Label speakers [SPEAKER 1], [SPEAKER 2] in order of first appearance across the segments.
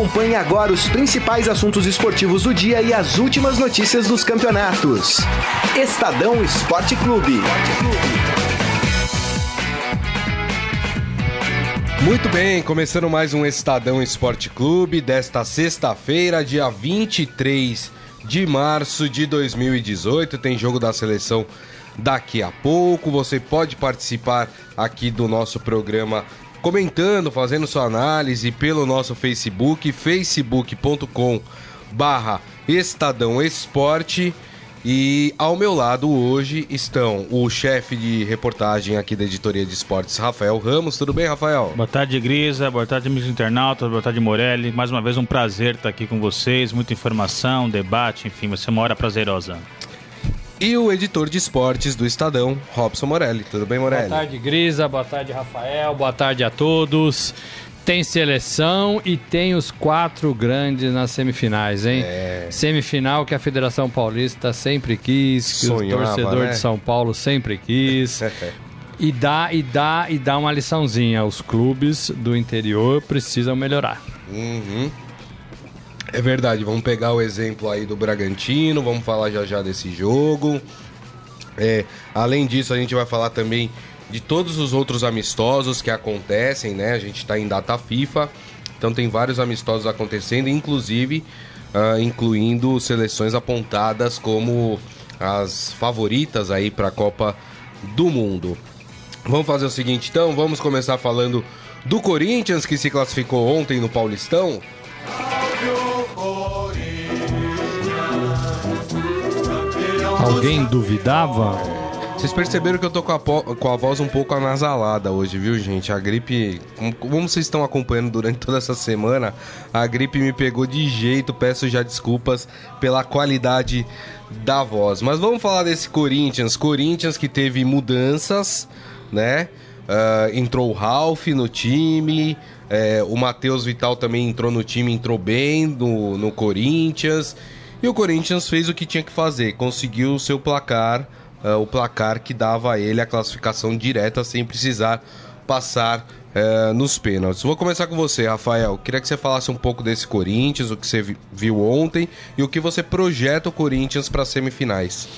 [SPEAKER 1] Acompanhe agora os principais assuntos esportivos do dia e as últimas notícias dos campeonatos. Estadão Esporte Clube.
[SPEAKER 2] Muito bem, começando mais um Estadão Esporte Clube desta sexta-feira, dia 23 de março de 2018. Tem jogo da seleção daqui a pouco. Você pode participar aqui do nosso programa comentando, fazendo sua análise pelo nosso Facebook, facebook.com barra Estadão Esporte. E ao meu lado hoje estão o chefe de reportagem aqui da editoria de esportes, Rafael Ramos. Tudo bem, Rafael?
[SPEAKER 3] Boa tarde, Grisa. Boa tarde, amigos internautas. Boa tarde, Morelli. Mais uma vez um prazer estar aqui com vocês. Muita informação, debate, enfim, vai ser uma hora prazerosa.
[SPEAKER 2] E o editor de esportes do Estadão, Robson Morelli. Tudo bem, Morelli?
[SPEAKER 4] Boa tarde, Grisa. Boa tarde, Rafael. Boa tarde a todos. Tem seleção e tem os quatro grandes nas semifinais, hein? É. Semifinal que a Federação Paulista sempre quis, que Sonhava, o torcedor né? de São Paulo sempre quis. e dá e dá e dá uma liçãozinha. Os clubes do interior precisam melhorar.
[SPEAKER 2] Uhum. É verdade, vamos pegar o exemplo aí do Bragantino, vamos falar já já desse jogo. É, além disso, a gente vai falar também de todos os outros amistosos que acontecem, né? A gente está em data FIFA, então tem vários amistosos acontecendo, inclusive uh, incluindo seleções apontadas como as favoritas aí para a Copa do Mundo. Vamos fazer o seguinte, então, vamos começar falando do Corinthians que se classificou ontem no Paulistão.
[SPEAKER 4] Alguém duvidava?
[SPEAKER 2] Vocês perceberam que eu tô com a, com a voz um pouco anasalada hoje, viu, gente? A gripe, como vocês estão acompanhando durante toda essa semana, a gripe me pegou de jeito. Peço já desculpas pela qualidade da voz. Mas vamos falar desse Corinthians. Corinthians que teve mudanças, né? Uh, entrou o Ralph no time, é, o Matheus Vital também entrou no time, entrou bem no, no Corinthians. E o Corinthians fez o que tinha que fazer, conseguiu o seu placar uh, o placar que dava a ele a classificação direta sem precisar passar uh, nos pênaltis. Vou começar com você, Rafael. Queria que você falasse um pouco desse Corinthians, o que você viu ontem e o que você projeta o Corinthians para semifinais.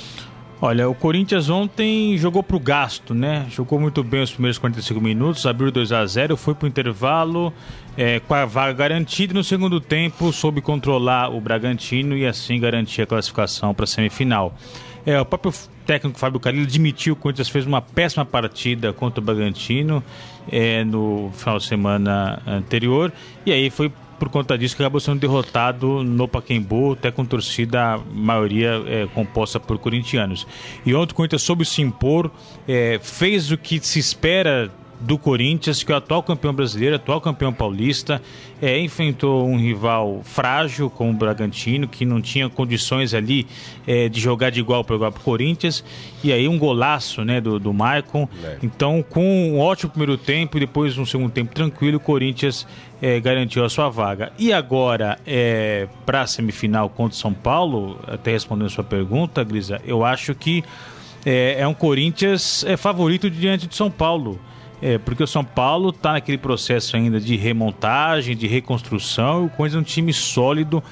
[SPEAKER 3] Olha, o Corinthians ontem jogou pro gasto, né? Jogou muito bem os primeiros 45 minutos, abriu 2 a 0 foi pro intervalo é, com a vaga garantida no segundo tempo soube controlar o Bragantino e assim garantir a classificação para a semifinal. É, o próprio técnico Fábio Carillo admitiu que o Corinthians fez uma péssima partida contra o Bragantino é, no final de semana anterior e aí foi por conta disso que acabou sendo derrotado no Paquembu, até com torcida, a maioria é, composta por corintianos. E ontem o Corinthians soube se impor, é, fez o que se espera do Corinthians, que é o atual campeão brasileiro, atual campeão paulista, é, enfrentou um rival frágil como o Bragantino, que não tinha condições ali é, de jogar de igual para igual para o Corinthians, e aí um golaço né, do, do Maicon. É. Então, com um ótimo primeiro tempo e depois um segundo tempo tranquilo, o Corinthians é, garantiu a sua vaga. E agora, é, para a semifinal contra o São Paulo, até respondendo a sua pergunta, Grisa, eu acho que é, é um Corinthians é, favorito diante de São Paulo. É, porque o São Paulo está naquele processo ainda de remontagem, de reconstrução, e o Corinthians é um time sólido,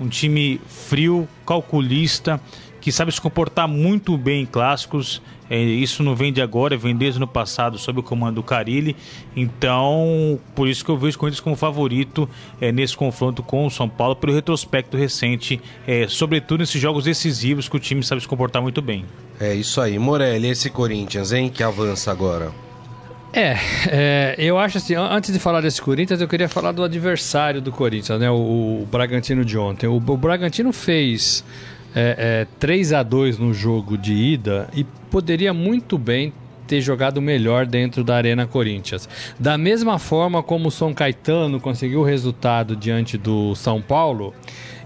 [SPEAKER 3] um time frio, calculista, que sabe se comportar muito bem em clássicos. É, isso não vem de agora, vem desde no passado, sob o comando do Carilli. Então, por isso que eu vejo o Corinthians como favorito é, nesse confronto com o São Paulo, pelo retrospecto recente, é, sobretudo nesses jogos decisivos que o time sabe se comportar muito bem.
[SPEAKER 2] É isso aí. Morelli, esse Corinthians, hein, que avança agora.
[SPEAKER 4] É, é, eu acho assim, antes de falar desse Corinthians, eu queria falar do adversário do Corinthians, né? O, o Bragantino de ontem. O, o Bragantino fez é, é, 3 a 2 no jogo de ida e poderia muito bem ter jogado melhor dentro da Arena Corinthians. Da mesma forma como o São Caetano conseguiu o resultado diante do São Paulo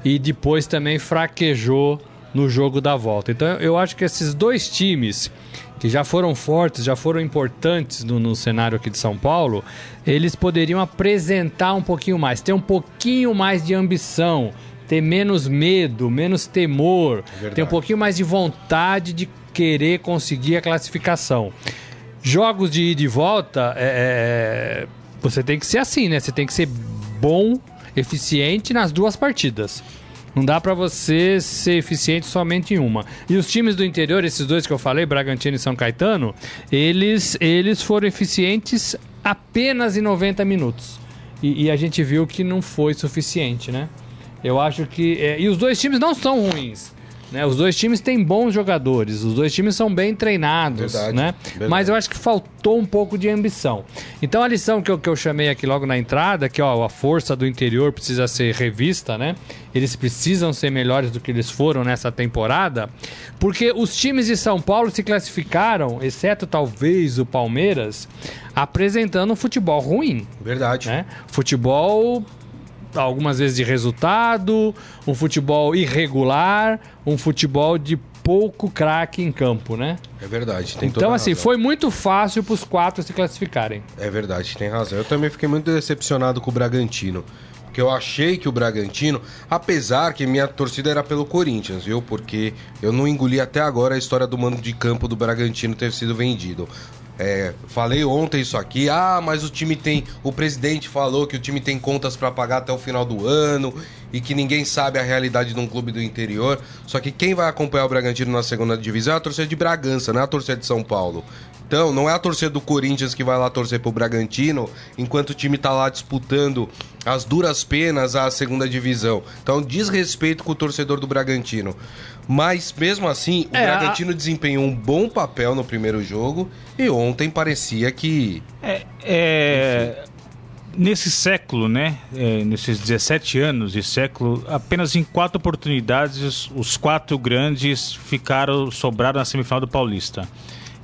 [SPEAKER 4] e depois também fraquejou no jogo da volta. Então eu acho que esses dois times que já foram fortes, já foram importantes no, no, cenário aqui de São Paulo, eles poderiam apresentar um pouquinho mais, ter um pouquinho mais de ambição, ter menos medo, menos temor, é ter um pouquinho mais de vontade de querer conseguir a classificação. Jogos de ida e volta, é, é, você tem que ser assim, né? Você tem que ser bom eficiente nas duas partidas. Não dá para você ser eficiente somente em uma. E os times do interior, esses dois que eu falei, Bragantino e São Caetano, eles, eles foram eficientes apenas em 90 minutos. E, e a gente viu que não foi suficiente, né? Eu acho que. É, e os dois times não são ruins. Né? Os dois times têm bons jogadores, os dois times são bem treinados,
[SPEAKER 2] Verdade,
[SPEAKER 4] né?
[SPEAKER 2] verdade.
[SPEAKER 4] Mas eu acho que faltou um pouco de ambição. Então a lição que eu, que eu chamei aqui logo na entrada, que ó, a força do interior precisa ser revista, né? Eles precisam ser melhores do que eles foram nessa temporada, porque os times de São Paulo se classificaram, exceto talvez o Palmeiras, apresentando um futebol ruim
[SPEAKER 2] Verdade.
[SPEAKER 4] né? Futebol algumas vezes de resultado, um futebol irregular, um futebol de pouco craque em campo, né?
[SPEAKER 2] É verdade.
[SPEAKER 4] Então assim,
[SPEAKER 2] razão.
[SPEAKER 4] foi muito fácil para os quatro se classificarem.
[SPEAKER 2] É verdade, tem razão. Eu também fiquei muito decepcionado com o Bragantino. Porque eu achei que o Bragantino, apesar que minha torcida era pelo Corinthians, viu? Porque eu não engoli até agora a história do mando de campo do Bragantino ter sido vendido. É, falei ontem isso aqui, ah, mas o time tem. O presidente falou que o time tem contas pra pagar até o final do ano e que ninguém sabe a realidade de um clube do interior. Só que quem vai acompanhar o Bragantino na segunda divisão é a torcida de Bragança, não é a torcida de São Paulo. Então, não é a torcida do Corinthians que vai lá torcer pro Bragantino, enquanto o time tá lá disputando as duras penas a segunda divisão. Então, desrespeito com o torcedor do Bragantino. Mas, mesmo assim, o
[SPEAKER 4] É, a-
[SPEAKER 2] Bragantino desempenhou um bom papel no primeiro jogo e ontem parecia que.
[SPEAKER 3] É, é, nesse século, né? é, nesses 17 anos de século, apenas em quatro oportunidades os, quatro grandes ficaram sobraram na semifinal do Paulista.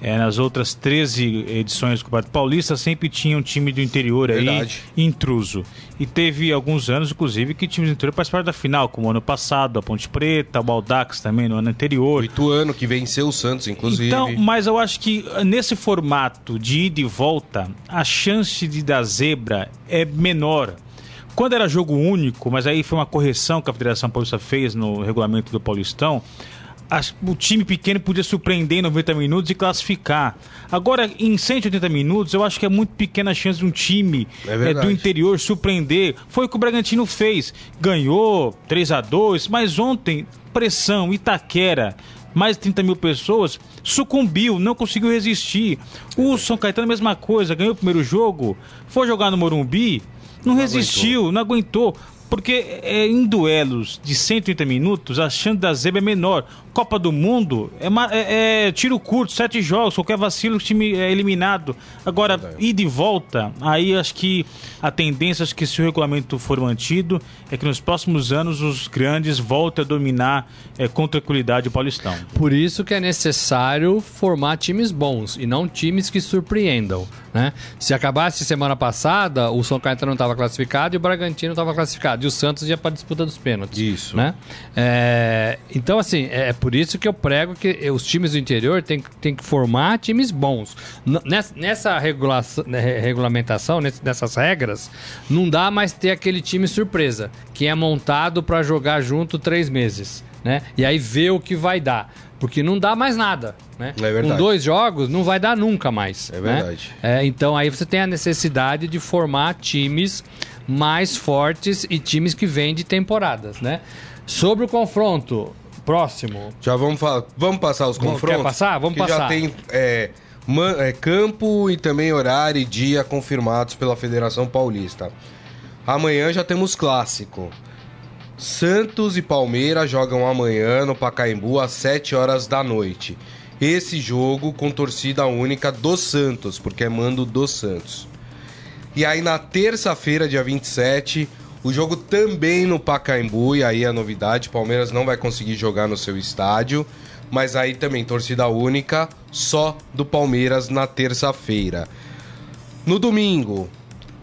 [SPEAKER 3] É, nas outras 13 edições do Campeonato Paulista sempre tinha um time do interior aí
[SPEAKER 2] Verdade.
[SPEAKER 3] intruso. E teve alguns anos, inclusive, que times do interior participaram da final, como o ano passado, a Ponte Preta, o Baldax também no ano anterior.
[SPEAKER 2] O Ituano, que venceu o Santos, inclusive.
[SPEAKER 3] Então, mas eu acho que eh, nesse formato de ida e volta, a chance de dar zebra é menor. Quando era jogo único, mas aí foi uma correção que a Federação Paulista fez no regulamento do Paulistão, o time pequeno podia surpreender em 90 minutos e classificar. Agora, em 180 minutos, eu acho que é muito pequena a chance de um time
[SPEAKER 2] É verdade.
[SPEAKER 3] do interior surpreender. Foi o que o Bragantino fez. Ganhou 3 a 2 mas ontem, pressão, Itaquera, mais de 30 mil pessoas, sucumbiu, não conseguiu resistir. O São Caetano, mesma coisa, ganhou o primeiro jogo, foi jogar no Morumbi, não, resistiu, não aguentou. Porque é, em duelos de 130 minutos, a chance da zebra é menor. Copa do Mundo é, é- é tiro curto, sete jogos, qualquer vacilo, o time é eliminado. Agora, ida e volta, aí acho que a tendência, acho que se o regulamento for mantido, é que nos próximos anos os grandes voltem a dominar é, com tranquilidade o Paulistão.
[SPEAKER 4] Por isso que é necessário formar times bons e não times que surpreendam, né? Se acabasse semana passada, o São Caetano não estava classificado e o Bragantino estava classificado e o Santos ia para a disputa dos pênaltis.
[SPEAKER 2] Isso.
[SPEAKER 4] né? É, então, assim, é por isso que eu prego que os times do interior têm, têm que formar times bons. Nessa, nessa regulação, né, re- regulamentação, nessas regras, não dá mais ter aquele time surpresa, que é montado para jogar junto três meses, né? E aí ver o que vai dar. Porque não dá mais nada, né?
[SPEAKER 2] É.
[SPEAKER 4] Com dois jogos não vai dar nunca mais.
[SPEAKER 2] É
[SPEAKER 4] né?
[SPEAKER 2] verdade.
[SPEAKER 4] É, então aí você tem a necessidade de formar times mais fortes e times que vêm de temporadas, né? Sobre o confronto próximo,
[SPEAKER 2] Já vamos falar. Vamos passar os
[SPEAKER 4] Vamos-
[SPEAKER 2] confrontos?
[SPEAKER 4] quer passar? Vamos
[SPEAKER 2] que Já
[SPEAKER 4] passar.
[SPEAKER 2] tem é, man- é, campo e também horário e dia confirmados pela Federação Paulista. Amanhã já temos clássico. Santos e Palmeiras jogam amanhã no Pacaembu às 7 horas da noite. Esse jogo com torcida única do Santos, porque é mando do Santos. E aí na terça-feira, dia 27, o jogo também no Pacaembu, e aí a novidade, Palmeiras não vai conseguir jogar no seu estádio, mas aí também torcida única só do Palmeiras na terça-feira. No domingo,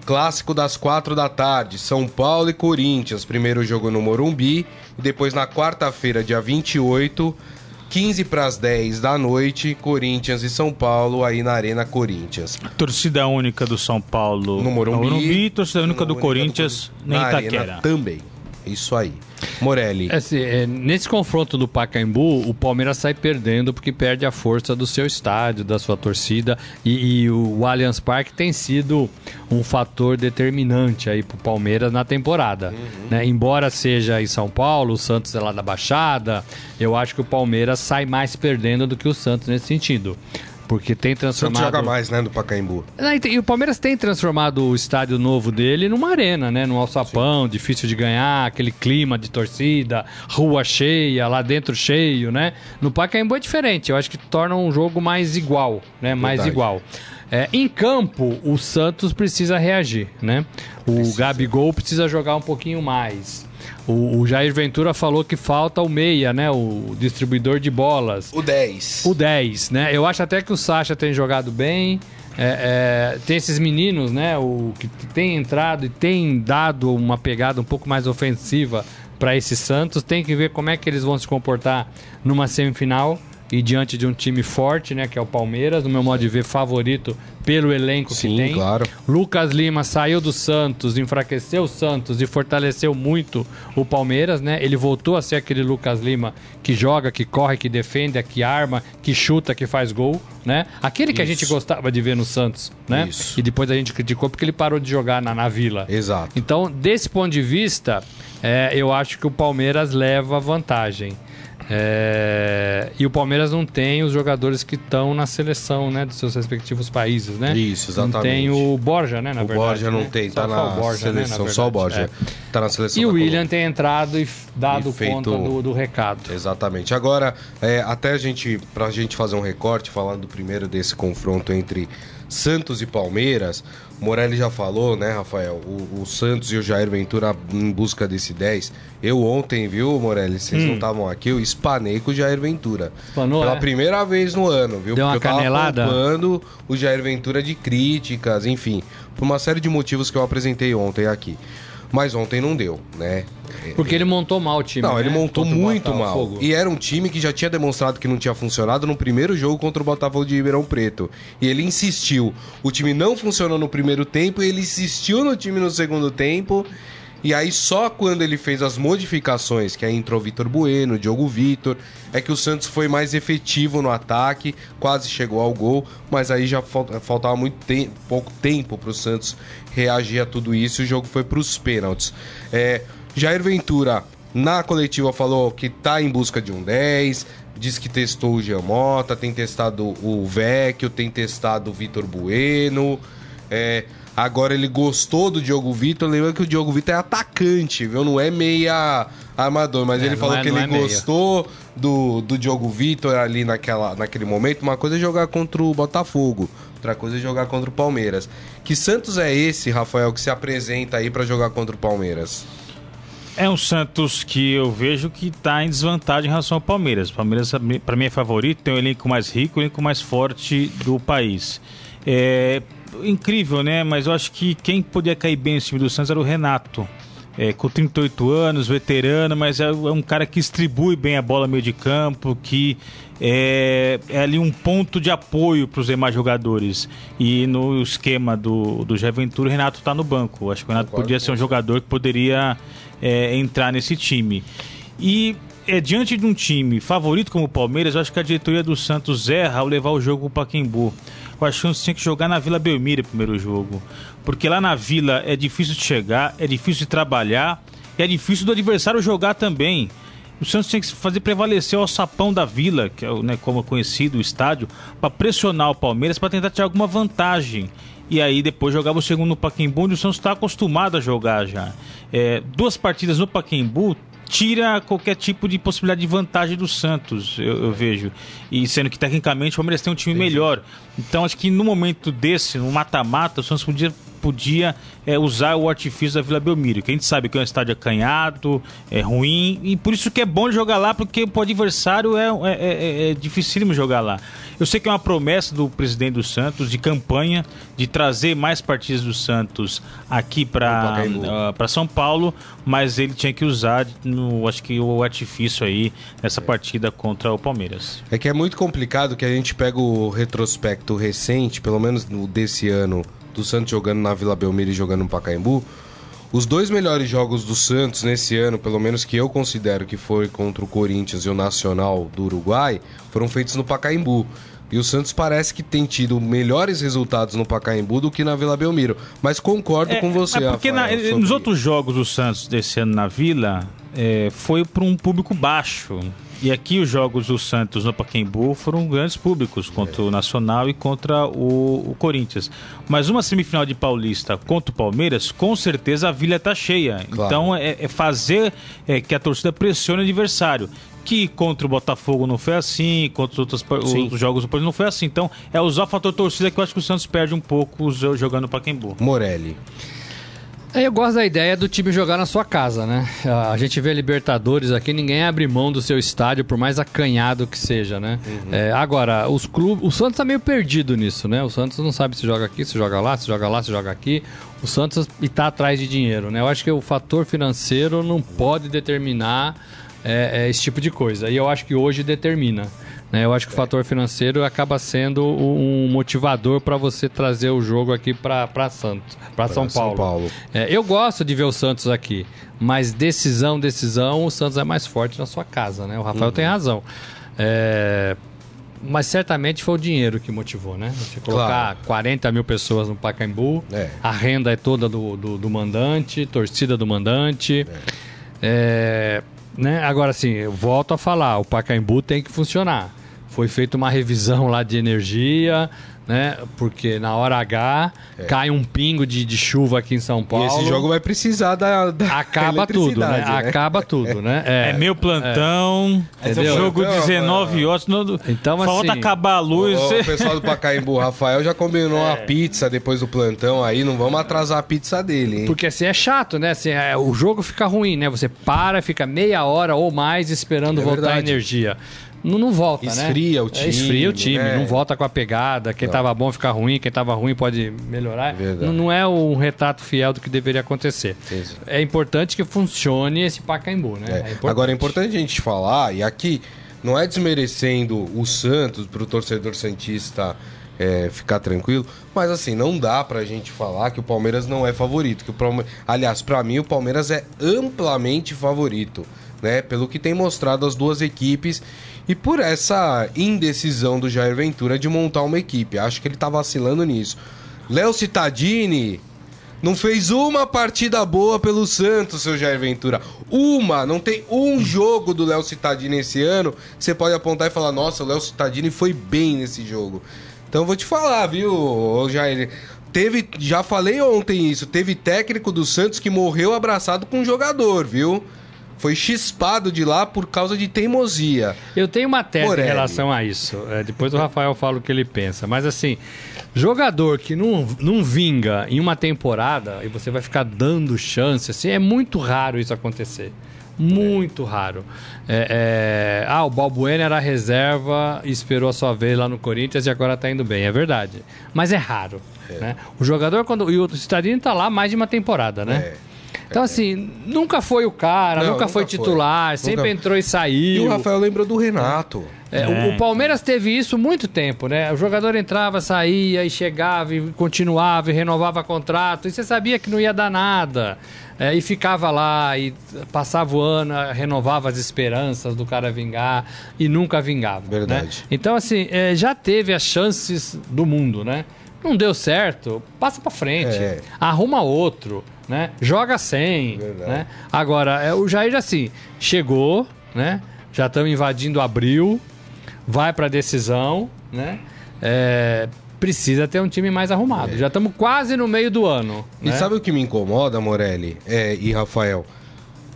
[SPEAKER 2] clássico das quatro da tarde, São Paulo e Corinthians, primeiro jogo no Morumbi, e depois na quarta-feira, dia 28, 15 para as 10 da noite, Corinthians e São Paulo aí na Arena Corinthians.
[SPEAKER 3] Torcida única do São Paulo
[SPEAKER 2] No Morumbi.
[SPEAKER 3] e torcida única do
[SPEAKER 2] Única
[SPEAKER 3] Corinthians
[SPEAKER 2] do-
[SPEAKER 3] na
[SPEAKER 2] na
[SPEAKER 3] Itaquera.
[SPEAKER 2] Arena também. Isso aí. Morelli.
[SPEAKER 4] É, assim, é, nesse confronto do Pacaembu, o Palmeiras sai perdendo porque perde a força do seu estádio, da sua torcida. E, e o Allianz Parque tem sido um fator determinante aí pro Palmeiras na temporada. Uhum. Né? Embora seja em São Paulo, o Santos é lá da Baixada, eu acho que o Palmeiras sai mais perdendo do que o Santos nesse sentido. Porque tem transformado.
[SPEAKER 2] Santos joga mais, né, no Pacaembu.
[SPEAKER 4] E o Palmeiras tem transformado o estádio novo dele numa arena, né? Num alçapão, Sim. difícil de ganhar, aquele clima de torcida, rua cheia, lá dentro cheio, né? No Pacaembu é diferente, eu acho que torna um jogo mais igual, né? Mais Verdade. igual. É, em campo, o Santos precisa reagir, né? O precisa. Gabigol precisa jogar um pouquinho mais. O, o, Jair Ventura falou que falta o meia, né? O distribuidor de bolas.
[SPEAKER 2] O 10.
[SPEAKER 4] O 10, né? Eu acho até que o Sacha tem jogado bem. É, é, tem esses meninos, né? O que tem entrado e tem dado uma pegada um pouco mais ofensiva para esse Santos. Tem que ver como é que eles vão se comportar numa semifinal e diante de um time forte, né, que é o Palmeiras, no meu modo de ver, favorito pelo elenco Sim, que tem.
[SPEAKER 2] claro.
[SPEAKER 4] Lucas Lima saiu do Santos, enfraqueceu o Santos e fortaleceu muito o Palmeiras, né? Ele voltou a ser aquele Lucas Lima que joga, que corre, que defende, que arma, que chuta, que faz gol, né? Aquele que Isso. a gente gostava de ver no Santos, né? Isso. E depois a gente criticou porque ele parou de jogar na, na Vila.
[SPEAKER 2] Exato.
[SPEAKER 4] Então, desse ponto de vista, é, eu acho que o Palmeiras leva vantagem. É... E o Palmeiras não tem os jogadores que estão na seleção, né, dos seus respectivos países, né?
[SPEAKER 2] Isso, exatamente.
[SPEAKER 4] Não tem o Borja, né, na
[SPEAKER 2] o
[SPEAKER 4] verdade.
[SPEAKER 2] O Borja não né? tem, tá só, na Borja, seleção, né, só o Borja. É. Tá na seleção.
[SPEAKER 4] E o William Colômbia. tem entrado e dado e feito... conta do, do, recado.
[SPEAKER 2] Exatamente. Agora, é, até a gente, pra gente fazer um recorte, falando primeiro desse confronto entre Santos e Palmeiras, Morelli já falou, né, Rafael? O, o, Santos e o Jair Ventura em busca desse 10. Eu ontem, viu, Morelli? Vocês hum. não estavam aqui, eu espanei com o Jair Ventura.
[SPEAKER 4] Espanou,
[SPEAKER 2] Pela
[SPEAKER 4] é?
[SPEAKER 2] primeira vez no ano, viu?
[SPEAKER 4] Deu uma
[SPEAKER 2] Porque
[SPEAKER 4] canelada?
[SPEAKER 2] eu tava o Jair Ventura de críticas, enfim. Por uma série de motivos que eu apresentei ontem aqui. Mas ontem não deu, né?
[SPEAKER 4] Porque ele montou mal o time.
[SPEAKER 2] Não,
[SPEAKER 4] né?
[SPEAKER 2] ele montou contra muito mal. E era um time que já tinha demonstrado que não tinha funcionado no primeiro jogo contra o Botafogo de Ribeirão Preto. E ele insistiu. O time não funcionou no primeiro tempo, ele insistiu no time no segundo tempo. E aí, só quando ele fez as modificações, que aí entrou Vitor Bueno, Diogo Vitor, é que o Santos foi mais efetivo no ataque, quase chegou ao gol, mas aí já faltava muito te pouco tempo para o Santos reagir a tudo isso e o jogo foi para os pênaltis. É, Jair Ventura, na coletiva, falou que está em busca de um 10, diz que testou o Giamota, tem testado o Vecchio, tem testado o Vitor Bueno. É, agora ele gostou do Diogo Vitor. Lembra que o Diogo Vitor é atacante, viu? Não é meia armador, mas é, ele falou é, que ele é gostou do, do Diogo Vitor ali naquela, naquele momento. Uma coisa é jogar contra o Botafogo, outra coisa é jogar contra o Palmeiras. Que Santos é esse, Rafael, que se apresenta aí para jogar contra o Palmeiras?
[SPEAKER 3] É um Santos que eu vejo que está em desvantagem em relação ao Palmeiras. O Palmeiras, para mim, é favorito, tem o elenco mais rico, o elenco mais forte do país. É incrível, né? Mas eu acho que quem podia cair bem em time do Santos era o Renato. É, com 38 anos, veterano, mas é, é um cara que distribui bem a bola no meio de campo, que é, é ali um ponto de apoio para os demais jogadores. E no esquema do, do Jair Ventura, o Renato está no banco. Acho que o Renato podia ser um jogador que poderia é, entrar nesse time. E é, diante de um time favorito como o Palmeiras, eu acho que a diretoria do Santos erra ao levar o jogo para o Pacaembu. Eu acho que o Santos tinha que jogar na Vila Belmiro primeiro jogo. Porque lá na Vila é difícil de chegar, é difícil de trabalhar e é difícil do adversário jogar também. O Santos tinha que fazer prevalecer o sapão da Vila, que é né, como é conhecido o estádio, para pressionar o Palmeiras para tentar tirar alguma vantagem e aí depois jogava o segundo no Paquembu, onde o Santos está acostumado a jogar já. É, duas partidas no Paquembu tira qualquer tipo de possibilidade de vantagem do Santos, eu, eu vejo. E sendo que tecnicamente o Palmeiras tem um time Entendi. melhor. Então acho que no momento desse, no mata-mata, o Santos podia podia é, usar o artifício da Vila Belmiro, que a gente sabe que é um estádio acanhado, é ruim, e por isso que é bom jogar lá, porque o adversário é, é, é, é dificílimo jogar lá. Eu sei que é uma promessa do presidente do Santos de campanha de trazer mais partidas do Santos aqui para uh, São Paulo, mas ele tinha que usar, no, acho que o artifício aí nessa partida contra o Palmeiras.
[SPEAKER 2] É que é muito complicado que a gente pega o retrospecto recente, pelo menos desse ano, do Santos jogando na Vila Belmiro e jogando no Pacaembu, Os dois melhores jogos do Santos nesse ano, pelo menos que eu considero que foi contra o Corinthians e o Nacional do Uruguai, foram feitos no Pacaembu. E o Santos parece que tem tido melhores resultados no Pacaembu do que na Vila Belmiro. Mas concordo
[SPEAKER 3] É,
[SPEAKER 2] com você,
[SPEAKER 3] é porque na-
[SPEAKER 2] Rafael, sobre-
[SPEAKER 3] nos outros jogos do Santos desse ano na Vila, é, foi para um público baixo. E aqui os jogos do Santos no Pacaembu foram grandes públicos, contra o Nacional e contra o, o Corinthians. Mas uma semifinal de Paulista contra o Palmeiras, com certeza a Vila está cheia.
[SPEAKER 2] Claro.
[SPEAKER 3] Então é, é fazer é, que a torcida pressione o adversário. Que contra o Botafogo não foi assim, contra os outros, outros jogos do não foi assim. Então é usar o fator torcida que eu acho que o Santos perde um pouco jo- jogando no Pacaembu.
[SPEAKER 2] Morelli.
[SPEAKER 4] É, Eu gosto da ideia do time jogar na sua casa, né? A gente vê Libertadores aqui, ninguém abre mão do seu estádio, por mais acanhado que seja, né? É, agora, os clubes. O Santos tá meio perdido nisso, né? O Santos não sabe se joga aqui, se joga lá, se joga lá, se joga aqui. O Santos e tá atrás de dinheiro, né? Eu acho que o fator financeiro não pode determinar é, é, esse tipo de coisa. E eu acho que hoje determina. Né? Eu acho que o fator financeiro acaba sendo um motivador para você trazer o jogo aqui para Santos, para São
[SPEAKER 2] São
[SPEAKER 4] Paulo.
[SPEAKER 2] Paulo.
[SPEAKER 4] É, eu gosto de ver o Santos aqui, mas decisão, decisão, o Santos é mais forte na sua casa, né? O Rafael tem razão. É, mas certamente foi o dinheiro que motivou, né? Você colocar
[SPEAKER 2] Claro.
[SPEAKER 4] 40 mil pessoas no Pacaembu,
[SPEAKER 2] É.
[SPEAKER 4] a renda é toda do, do, do mandante, torcida do mandante. É, né? Agora, eu volto a falar, o Pacaembu tem que funcionar. Foi feita uma revisão lá de energia, né? Porque na hora H cai um pingo de, de chuva aqui em São
[SPEAKER 2] É. E
[SPEAKER 4] Paulo.
[SPEAKER 2] esse jogo vai precisar da, da
[SPEAKER 4] acaba tudo, né?
[SPEAKER 2] eletricidade,
[SPEAKER 4] Acaba tudo, né?
[SPEAKER 3] É, meu plantão,
[SPEAKER 4] Entendeu?
[SPEAKER 3] jogo
[SPEAKER 2] Então,
[SPEAKER 3] 19 horas. No,
[SPEAKER 4] Então,
[SPEAKER 3] falta
[SPEAKER 4] assim,
[SPEAKER 3] acabar a luz.
[SPEAKER 2] O, o pessoal do Pacaembu, o Rafael já combinou
[SPEAKER 3] É.
[SPEAKER 2] a pizza depois do plantão aí, não vamos atrasar a pizza dele, hein?
[SPEAKER 4] Porque assim é chato, né? Assim, é, o jogo fica ruim, né? Você para, fica meia hora ou mais esperando
[SPEAKER 2] É
[SPEAKER 4] voltar a
[SPEAKER 2] verdade.
[SPEAKER 4] energia. Não, não volta, né?
[SPEAKER 2] Esfria o
[SPEAKER 4] É,
[SPEAKER 2] time,
[SPEAKER 4] esfria o time,
[SPEAKER 2] né?
[SPEAKER 4] não volta com a pegada. Quem tava bom fica ruim, quem tava ruim pode melhorar. Não, não é um retrato fiel do que deveria acontecer.
[SPEAKER 2] Isso.
[SPEAKER 4] É importante que funcione esse Pacaembu, né?
[SPEAKER 2] É.
[SPEAKER 4] importante.
[SPEAKER 2] Agora é importante a gente falar, e aqui não é desmerecendo o Santos para o torcedor Santista é, ficar tranquilo, mas assim, não dá pra gente falar que o Palmeiras não é favorito. Que o Palme... Aliás, pra mim o Palmeiras é amplamente favorito, né? Pelo que tem mostrado as duas equipes e por essa indecisão do Jair Ventura de montar uma equipe. Acho que ele tá vacilando nisso. Léo Cittadini não fez uma partida boa pelo Santos, seu Jair Ventura. Uma! Não tem um jogo do Léo Cittadini esse ano você pode apontar e falar: nossa, o Léo Cittadini foi bem nesse jogo. Então vou te falar, viu, Jair? Teve, já falei ontem isso, teve técnico do Santos que morreu abraçado com um jogador, viu? Foi chispado de lá por causa de teimosia.
[SPEAKER 4] Eu tenho uma tese
[SPEAKER 2] Morelli.
[SPEAKER 4] em relação a isso. É, depois o Rafael fala o que ele pensa. Mas assim, jogador que não, não vinga em uma temporada e você vai ficar dando chance, assim, é muito raro isso acontecer. Muito raro. É, é, Ah, o Balbuena era reserva e esperou a sua vez lá no Corinthians e agora tá indo bem. É verdade. Mas é raro. Né? O jogador, quando. E o Stadini tá lá mais de uma temporada, né?
[SPEAKER 2] É.
[SPEAKER 4] Então, assim, nunca foi o cara,
[SPEAKER 2] Não,
[SPEAKER 4] nunca, foi
[SPEAKER 2] nunca foi.
[SPEAKER 4] titular, sempre
[SPEAKER 2] Nunca-
[SPEAKER 4] entrou e saiu.
[SPEAKER 2] E o Rafael lembrou do Renato.
[SPEAKER 4] É, o- O, Palmeiras teve isso muito tempo, né? O jogador entrava, saía e chegava e continuava e renovava contrato. E você sabia que não ia dar nada. É, e ficava lá e passava o ano, renovava as esperanças do cara vingar e nunca vingava.
[SPEAKER 2] Verdade.
[SPEAKER 4] né? Então, assim, é, já teve as chances do mundo, né? Não deu certo, passa pra frente.
[SPEAKER 2] É.
[SPEAKER 4] Arruma outro, né? Joga sem,
[SPEAKER 2] Verdade.
[SPEAKER 4] né? Agora, é, o Jair, assim, chegou, né? Já estamos invadindo abril, vai para decisão, né? É, precisa ter um time mais arrumado. Já estamos quase no meio do ano.
[SPEAKER 2] E
[SPEAKER 4] né?
[SPEAKER 2] sabe o que me incomoda, Morelli é, e Rafael?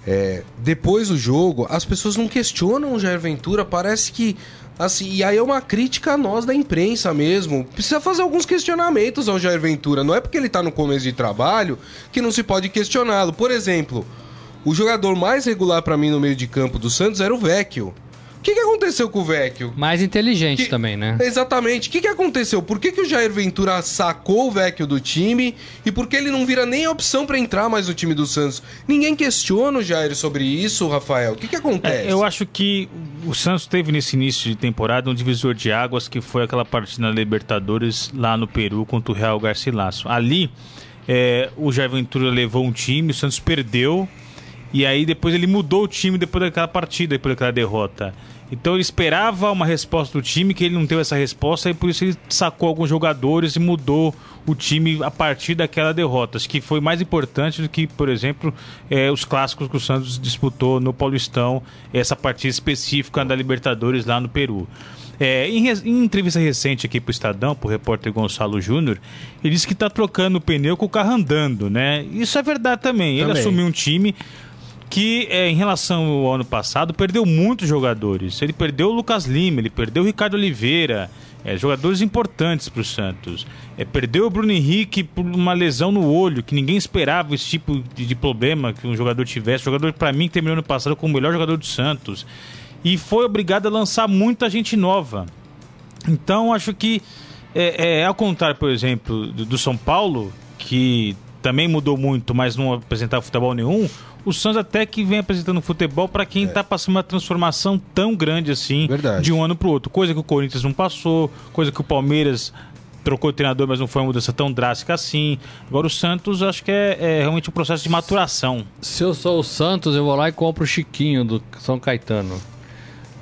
[SPEAKER 2] É, depois do jogo, as pessoas não questionam o Jair Ventura, parece que. Assim, e aí é uma crítica a nós da imprensa mesmo. Precisa fazer alguns questionamentos ao Jair Ventura. Não é porque ele tá no começo de trabalho que não se pode questioná-lo. Por exemplo, o jogador mais regular pra mim no meio de campo do Santos era o Vecchio. O que, que aconteceu com o Vecchio?
[SPEAKER 4] Mais inteligente
[SPEAKER 2] Que-
[SPEAKER 4] também, né?
[SPEAKER 2] Exatamente. O que, que aconteceu? Por que, que o Jair Ventura sacou o Vecchio do time e por que ele não vira nem a opção pra entrar mais no time do Santos? Ninguém questiona o Jair sobre isso, Rafael. O que, que acontece?
[SPEAKER 3] É, eu acho que o Santos teve nesse início de temporada um divisor de águas que foi aquela partida na Libertadores lá no Peru contra o Real Garcilaso. Ali é, o Jair Ventura levou um time, o Santos perdeu. E aí depois ele mudou o time depois daquela partida, depois daquela derrota. Então ele esperava uma resposta do time, que ele não teve essa resposta, e por isso ele sacou alguns jogadores e mudou o time a partir daquela derrota. Acho que foi mais importante do que, por exemplo, é, os clássicos que o Santos disputou no Paulistão, essa partida específica da Libertadores lá no Peru. É, em, em, entrevista recente aqui para o Estadão, para o repórter Gonçalo Júnior, ele disse que está trocando o pneu com o carro andando, né? Isso é verdade também. também. Ele assumiu um time que é, em relação ao ano passado perdeu muitos jogadores. Ele perdeu o Lucas Lima, ele perdeu o Ricardo Oliveira, é, jogadores importantes para o Santos. É, perdeu o Bruno Henrique por uma lesão no olho, que ninguém esperava esse tipo de, de problema que um jogador tivesse. Jogador, para mim, terminou ano passado como o melhor jogador do Santos. E foi obrigado a lançar muita gente nova. Então, acho que, é, é ao contrário, por exemplo, do, do São Paulo, que também mudou muito, mas não apresentava futebol nenhum o Santos até que vem apresentando futebol para quem está é. passando uma transformação tão grande assim
[SPEAKER 2] Verdade.
[SPEAKER 3] de um ano para o outro. Coisa que o Corinthians não passou, coisa que o Palmeiras trocou de treinador, mas não foi uma mudança tão drástica assim. Agora o Santos, acho que é, é, realmente um processo de maturação.
[SPEAKER 4] Se eu sou o Santos, eu vou lá e compro o Chiquinho do São Caetano.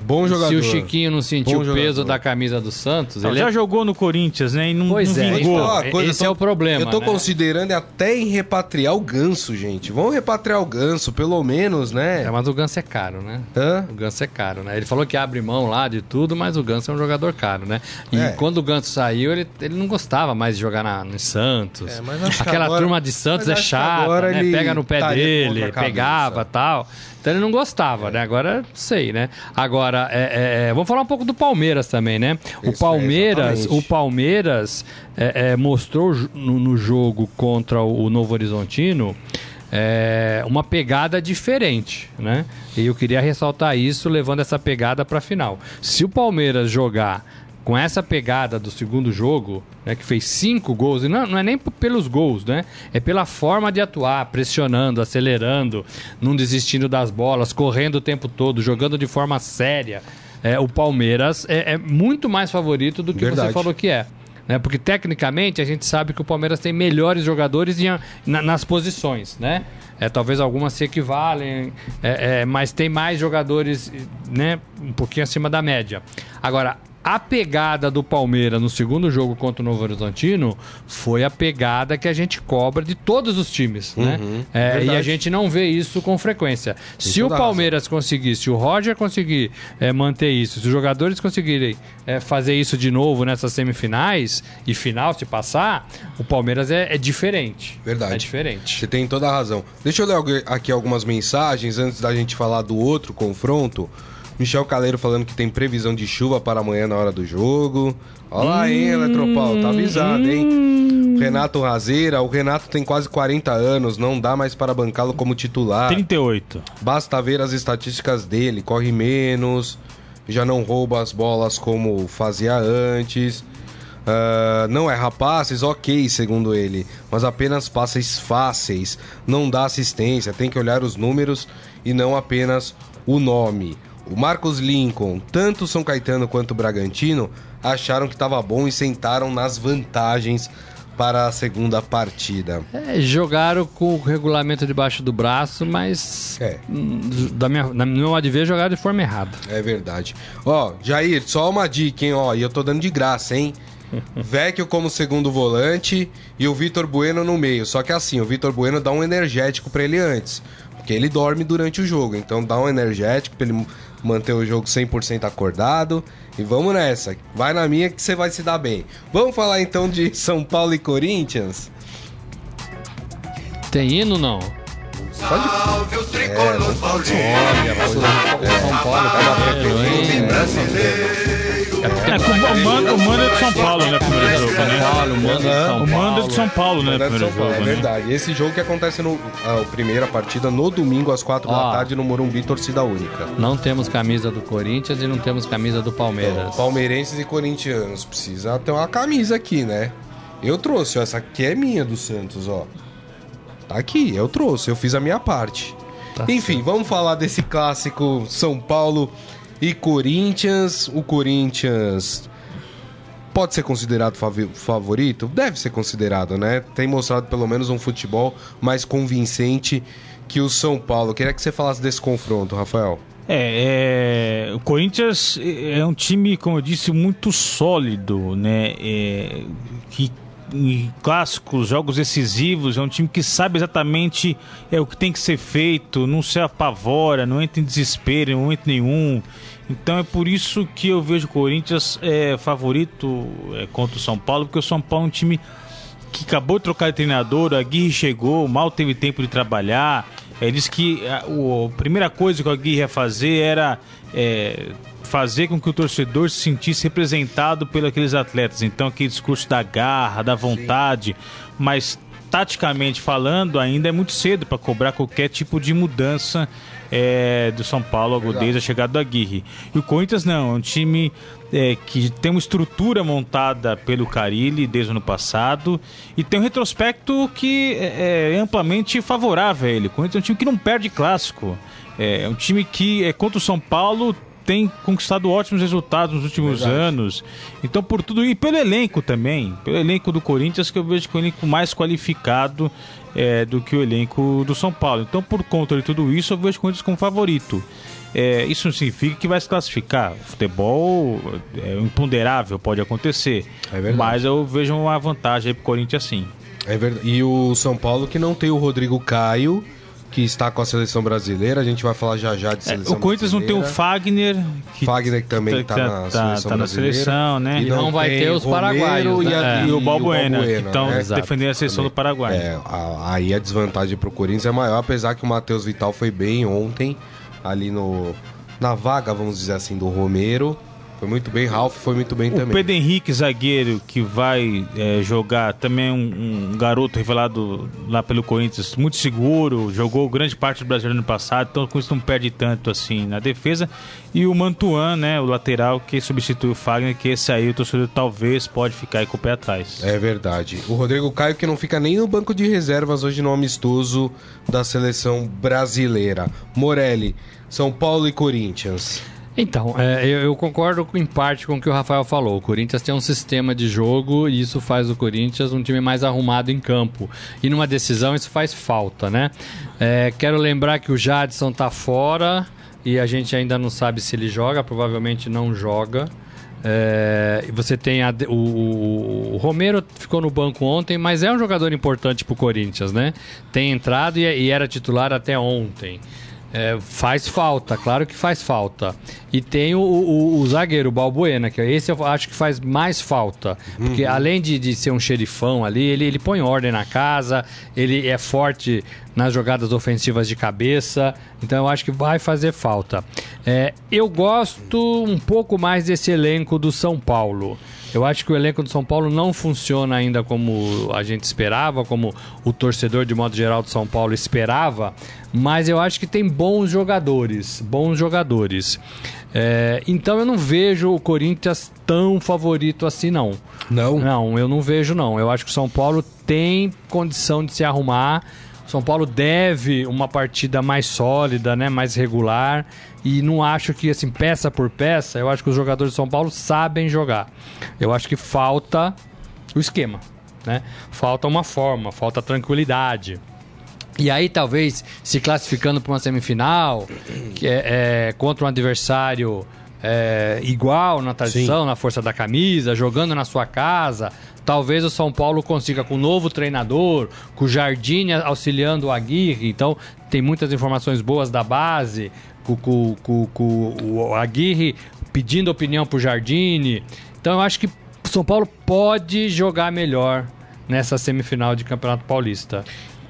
[SPEAKER 2] Bom jogador.
[SPEAKER 4] Se o Chiquinho não sentiu o peso da camisa do Santos.
[SPEAKER 3] Não, ele já é... jogou no Corinthians, né? E não,
[SPEAKER 4] pois
[SPEAKER 3] não
[SPEAKER 4] é,
[SPEAKER 3] vingou.
[SPEAKER 4] Então, esse tô, é o problema.
[SPEAKER 2] Eu tô
[SPEAKER 4] né?
[SPEAKER 2] considerando até em repatriar o ganso, gente. Vamos repatriar o ganso, pelo menos, né?
[SPEAKER 4] É, mas o ganso é caro, né?
[SPEAKER 2] Hã?
[SPEAKER 4] O ganso é caro, né? Ele falou que abre mão lá de tudo, mas o ganso é um jogador caro, né? E é. quando o ganso saiu, ele, ele não gostava mais de jogar na, no Santos. É, Aquela agora, turma de Santos é chata, né? Pega no pé dele, pegava tal. Então ele não gostava, é. né? Agora sei, né? Agora, é, é, é, vamos falar um pouco do Palmeiras também, né? O Isso, Palmeiras, o Palmeiras é, é, mostrou no, no, jogo contra o Novo Horizontino uma pegada diferente, né? E eu queria ressaltar isso, levando essa pegada para a final. Se o Palmeiras jogar com essa pegada do segundo jogo, né, que fez cinco gols, e não, não é nem pelos gols, né? É pela forma de atuar, pressionando, acelerando, não desistindo das bolas, correndo o tempo todo, jogando de forma séria. É, o Palmeiras é, é, muito mais favorito do que Verdade. você falou que é. Né? Porque tecnicamente a gente sabe que o Palmeiras tem melhores jogadores em, na, nas posições, né? É, talvez algumas se equivalem, é, é, mas tem mais jogadores né, um pouquinho acima da média. Agora, a pegada do Palmeiras no segundo jogo contra o Novo Horizontino foi a pegada que a gente cobra de todos os times, né? uhum, né? É, e a gente não vê isso com frequência. Tem se o Palmeiras razão. conseguir, se o Roger conseguir é, manter isso, se os jogadores conseguirem é, fazer isso de novo nessas semifinais e final, se passar, o Palmeiras é, é diferente.
[SPEAKER 2] Verdade.
[SPEAKER 4] É diferente.
[SPEAKER 2] Você tem toda a razão. Deixa eu ler aqui algumas mensagens antes da gente falar do outro confronto. Michel Caleiro falando que tem previsão de chuva para amanhã na hora do jogo. Olha lá, hein, Eletropau, tá avisado, hein? Hum. Renato Razeira, o Renato tem quase 40 anos, não dá mais para bancá-lo como titular.
[SPEAKER 3] 38.
[SPEAKER 2] Basta ver as estatísticas dele, corre menos, já não rouba as bolas como fazia antes. Uh, não é rapazes, ok, segundo ele, mas apenas passes fáceis, não dá assistência, tem que olhar os números e não apenas o nome. O Marcos Lincoln, tanto São Caetano quanto o Bragantino acharam que estava bom e sentaram nas vantagens para a segunda partida.
[SPEAKER 4] É, jogaram com o regulamento debaixo do braço, mas é. da minha, na meu modo de ver, jogaram de forma errada.
[SPEAKER 2] É verdade. Ó, Jair, só uma dica, hein? Ó, e eu tô dando de graça, hein? Vecchio como segundo volante e o Vitor Bueno no meio. Só que assim, o Vitor Bueno dá um energético para ele antes. Porque ele dorme durante o jogo. Então dá um energético pra ele manter o jogo 100% acordado. E vamos nessa. Vai na minha que você vai se dar bem. Vamos falar então de São Paulo e Corinthians?
[SPEAKER 4] Tem hino não?
[SPEAKER 2] Pode. Salve o tricolor é, Olha, São Paulo é.
[SPEAKER 3] É, é São Paulo, né?
[SPEAKER 4] Paulo, o mando é de São Paulo.
[SPEAKER 3] O mando é de São Paulo, né? Primeiro jogo. É
[SPEAKER 2] verdade. Esse jogo que acontece no a primeira partida no domingo às quatro da tarde no Morumbi, torcida única.
[SPEAKER 4] Não temos camisa do Corinthians e não temos camisa do Palmeiras. Então,
[SPEAKER 2] palmeirenses e corintianos precisa ter uma camisa aqui, né? Eu trouxe, ó, essa aqui é minha do Santos, ó. Tá aqui, eu trouxe, eu fiz a minha parte. Tá Enfim, certo. vamos falar desse clássico São Paulo e Corinthians. O Corinthians pode ser considerado favorito? Deve ser considerado, né? Tem mostrado pelo menos um futebol mais convincente que o São Paulo. Queria que você falasse desse confronto, Rafael.
[SPEAKER 3] É, é, o Corinthians é um time, como eu disse, muito sólido, né? É, que em clássicos, jogos decisivos, é um time que sabe exatamente é, o que tem que ser feito, não se apavora, não entra em desespero em momento nenhum. Então é por isso que eu vejo o Corinthians é, favorito é, contra o São Paulo, porque o São Paulo é um time que acabou de trocar de treinador, a Aguirre chegou, mal teve tempo de trabalhar. Ele disse que a, a, primeira coisa que o Aguirre ia fazer era é, fazer com que o torcedor se sentisse representado pelos aqueles atletas. Então, aquele discurso da garra, da vontade, Sim. mas taticamente falando, ainda é muito cedo para cobrar qualquer tipo de mudança é, do São Paulo desde a chegada do Aguirre. E o Corinthians não, é um time é, que tem uma estrutura montada pelo Carilli desde o ano passado e tem um retrospecto que é, é amplamente favorável a ele. O Corinthians é um time que não perde clássico. É, é um time que, é, contra o São Paulo, tem conquistado ótimos resultados nos últimos Verdade. anos. Então, por tudo e pelo elenco também, pelo elenco do Corinthians, que eu vejo que é o elenco mais qualificado é, do que o elenco do São Paulo. Então, por conta de tudo isso, eu vejo o Corinthians como favorito. É, isso não significa que vai se classificar. Futebol é imponderável, pode acontecer. É mas eu vejo uma vantagem para o Corinthians sim.
[SPEAKER 2] É verdade. E o São Paulo que não tem o Rodrigo Caio que está com a seleção brasileira. A gente vai falar já já de seleção
[SPEAKER 3] é, O Corinthians não tem o Fagner.
[SPEAKER 2] Que Fagner que também está tá, na tá, seleção tá na seleção,
[SPEAKER 3] né?
[SPEAKER 4] E não, não vai ter os paraguaios.
[SPEAKER 3] Né? E, a, é. e, o Balbuena, que estão né? defendendo a seleção também. do Paraguai.
[SPEAKER 2] É, a, aí a desvantagem para o Corinthians é maior, apesar que o Matheus Vital foi bem ontem, ali no na vaga, vamos dizer assim, do Romero. Foi muito bem, Ralf foi muito bem
[SPEAKER 3] o
[SPEAKER 2] também.
[SPEAKER 3] O Pedro Henrique, zagueiro, que vai é, jogar, também é um, um, garoto revelado lá pelo Corinthians, muito seguro, jogou grande parte do Brasil ano passado, então com isso não perde tanto assim na defesa. E o Mantuan, né, o lateral, que substitui o Fagner, que esse aí o torcedor talvez pode ficar aí com o pé atrás.
[SPEAKER 2] É verdade. O Rodrigo Caio, que não fica nem no banco de reservas hoje no amistoso da seleção brasileira. Morelli, São Paulo e Corinthians.
[SPEAKER 4] Então, é, eu, eu, concordo em parte com o que o Rafael falou. O Corinthians tem um sistema de jogo e isso faz o Corinthians um time mais arrumado em campo. E numa decisão isso faz falta, né? É, quero lembrar que o Jadson tá fora e a gente ainda não sabe se ele joga, provavelmente não joga. É, você tem a, o, o, Romero ficou no banco ontem, mas é um jogador importante para o Corinthians, né? Tem entrado e, e era titular até ontem. É, faz falta, claro que faz falta. E tem o, o, o, zagueiro, o Balbuena, que esse eu acho que faz mais falta. Porque uhum. além de, de ser um xerifão ali, ele, ele põe ordem na casa, ele é forte nas jogadas ofensivas de cabeça. Então eu acho que vai fazer falta. É, eu gosto um pouco mais desse elenco do São Paulo. Eu acho que o elenco do São Paulo não funciona ainda como a gente esperava, como o torcedor de modo geral do São Paulo esperava, mas eu acho que tem bons jogadores, bons jogadores. É, então eu não vejo o Corinthians tão favorito assim não.
[SPEAKER 2] Não.
[SPEAKER 4] Não, eu não vejo não. Eu acho que o São Paulo tem condição de se arrumar. São Paulo deve uma partida mais sólida, né, mais regular. E não acho que, assim, peça por peça, eu acho que os jogadores de São Paulo sabem jogar. Eu acho que falta o esquema, né? Falta uma forma, falta tranquilidade. E aí, talvez, se classificando para uma semifinal, que é, é, contra um adversário é, igual na tradição, Sim. na força da camisa, jogando na sua casa, talvez o São Paulo consiga com um novo treinador, com o Jardim auxiliando o Aguirre. Então, tem muitas informações boas da base com, com, com, com o Aguirre pedindo opinião pro Jardine. Então eu acho que São Paulo pode jogar melhor nessa semifinal de Campeonato Paulista.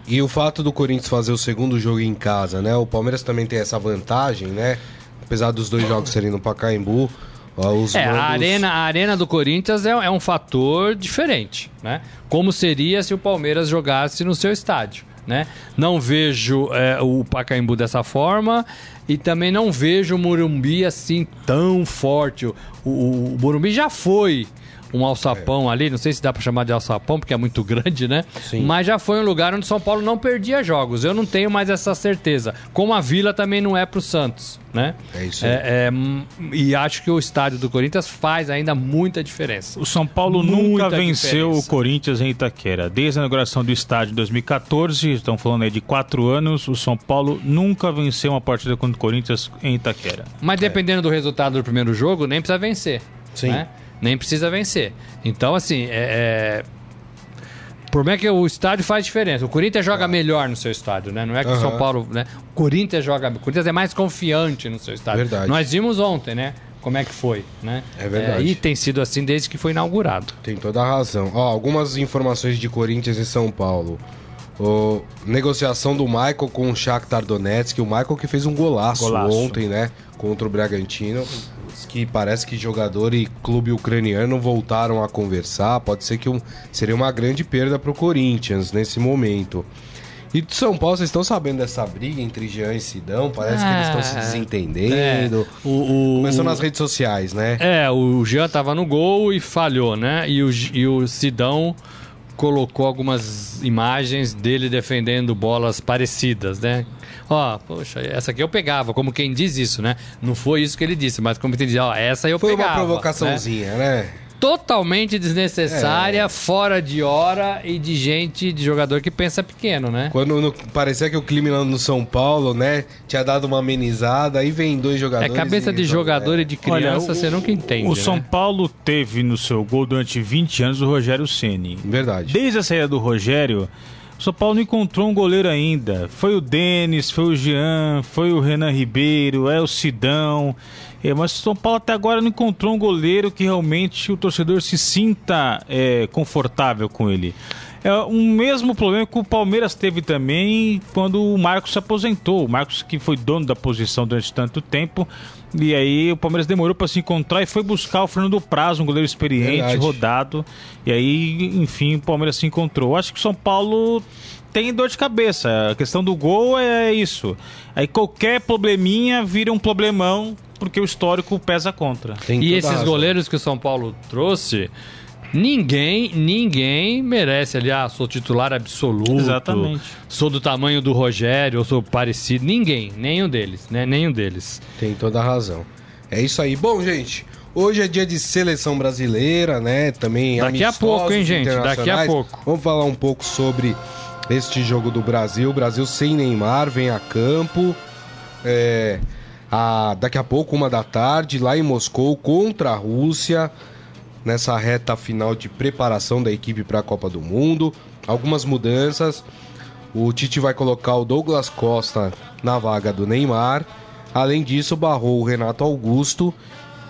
[SPEAKER 2] E o fato do Corinthians fazer o segundo jogo em casa, né? O Palmeiras também tem essa vantagem, né? Apesar dos dois jogos serem no Pacaembu.
[SPEAKER 4] Os é, a, arena, a arena do Corinthians é, é um fator diferente, né? Como seria se o Palmeiras jogasse no seu estádio, né? Não vejo é, o Pacaembu dessa forma e também não vejo o Morumbi assim tão forte. O, o, o Morumbi já foi um alçapão ali, não sei se dá para chamar de alçapão, porque é muito grande, né?
[SPEAKER 2] Sim.
[SPEAKER 4] Mas já foi um lugar onde São Paulo não perdia jogos. Eu não tenho mais essa certeza. Como a Vila também não é pro Santos, né?
[SPEAKER 2] É isso aí.
[SPEAKER 4] É, é, e acho que o estádio do Corinthians faz ainda muita diferença.
[SPEAKER 3] O São Paulo
[SPEAKER 4] Muita
[SPEAKER 3] nunca venceu
[SPEAKER 4] diferença.
[SPEAKER 3] o Corinthians em Itaquera. Desde a inauguração do estádio em 2014, estão falando aí de quatro anos, o São Paulo nunca venceu uma partida contra o Corinthians em Itaquera.
[SPEAKER 4] Mas dependendo do resultado do primeiro jogo, nem precisa vencer.
[SPEAKER 2] Sim.
[SPEAKER 4] né? Nem precisa vencer. Então, assim, é. é... Problema é que o estádio faz diferença. O Corinthians joga melhor no seu estádio, né? Não é que o São. Paulo. Né? O Corinthians joga. O Corinthians é mais confiante no seu estádio.
[SPEAKER 2] Verdade.
[SPEAKER 4] Nós vimos ontem, né? Como é que foi, né?
[SPEAKER 2] É verdade.
[SPEAKER 4] e tem sido assim desde que foi inaugurado.
[SPEAKER 2] Tem toda a razão. Ó, algumas informações de Corinthians e São Paulo. O, negociação do Michael com o Shakhtar Donetsk. O Michael que fez um golaço,
[SPEAKER 3] Golaço.
[SPEAKER 2] ontem, né? Contra o Bragantino. Que parece que jogador e clube ucraniano voltaram a conversar. Pode ser que um, seria uma grande perda pro Corinthians nesse momento. E de São Paulo, vocês estão sabendo dessa briga entre Jean e Sidão? Parece que eles estão se
[SPEAKER 4] Ah,
[SPEAKER 2] desentendendo.
[SPEAKER 4] O, o,
[SPEAKER 2] Começou
[SPEAKER 4] o-
[SPEAKER 2] nas redes sociais, né?
[SPEAKER 4] É, o Jean tava no gol e falhou, né? E o, e o Sidão colocou algumas imagens dele defendendo bolas parecidas, né? Ó, poxa, essa aqui eu pegava, como quem diz isso, né? Não foi isso que ele disse, mas como quem diz, ó, essa eu
[SPEAKER 2] Foi
[SPEAKER 4] pegava.
[SPEAKER 2] uma
[SPEAKER 4] né?
[SPEAKER 2] provocaçãozinha, né?
[SPEAKER 4] Totalmente desnecessária,
[SPEAKER 2] É.
[SPEAKER 4] fora de hora e de gente, de jogador que pensa pequeno, né?
[SPEAKER 2] Quando no- parecia que o clima lá no São Paulo, né, tinha dado uma amenizada, aí vem dois
[SPEAKER 4] É
[SPEAKER 2] jogadores.
[SPEAKER 4] cabeça
[SPEAKER 2] e
[SPEAKER 4] de jogador
[SPEAKER 2] né?
[SPEAKER 4] e de criança,
[SPEAKER 3] Olha,
[SPEAKER 4] você
[SPEAKER 3] o-
[SPEAKER 4] nunca entende.
[SPEAKER 3] O
[SPEAKER 4] né?
[SPEAKER 3] São Paulo teve no seu gol durante 20 anos o Rogério Ceni.
[SPEAKER 2] Verdade.
[SPEAKER 3] Desde a saída do Rogério, São Paulo não encontrou um goleiro ainda. Foi o Denis, foi o Jean, foi o Renan Ribeiro, é o Sidão. É, mas São Paulo até agora não encontrou um goleiro que realmente o torcedor se sinta é, confortável com ele. É um mesmo problema que o Palmeiras teve também quando o Marcos se aposentou. O Marcos que foi dono da posição durante tanto tempo. E aí o Palmeiras demorou para se encontrar e foi buscar o Fernando Prazo, um goleiro experiente,
[SPEAKER 2] Verdade.
[SPEAKER 3] rodado. E aí, enfim, o Palmeiras se encontrou. Acho que o São Paulo tem dor de cabeça. A questão do gol é isso. Aí qualquer probleminha vira um problemão porque o histórico pesa contra.
[SPEAKER 2] Tem
[SPEAKER 4] E esses goleiros que o São Paulo trouxe, ninguém, ninguém merece ali, ah, sou titular absoluto.
[SPEAKER 3] Exatamente.
[SPEAKER 4] Sou do tamanho do Rogério, ou sou parecido. Ninguém, nenhum deles, né? Nenhum deles.
[SPEAKER 2] Tem toda a razão. É isso aí. Bom, gente, hoje é dia de seleção brasileira, né? Também
[SPEAKER 4] Daqui a pouco, hein, gente? Daqui a pouco.
[SPEAKER 2] Vamos falar um pouco sobre este jogo do Brasil. Brasil sem Neymar, vem a campo. É, a- daqui a pouco, uma da tarde, lá em Moscou, contra a Rússia. Nessa reta final de preparação da equipe para a Copa do Mundo. Algumas mudanças. O Tite vai colocar o Douglas Costa na vaga do Neymar. Além disso, barrou o Renato Augusto.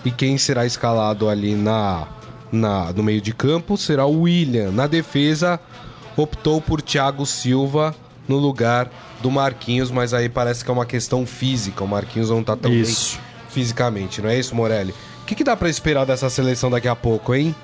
[SPEAKER 2] E quem será escalado ali na, na, no meio de campo será o William. Na defesa, optou por Thiago Silva no lugar do Marquinhos, mas aí parece que é uma questão física. O Marquinhos não tá tão
[SPEAKER 4] Isso.
[SPEAKER 2] bem fisicamente, não é isso, Morelli? O que, que dá pra esperar dessa seleção daqui a pouco, hein?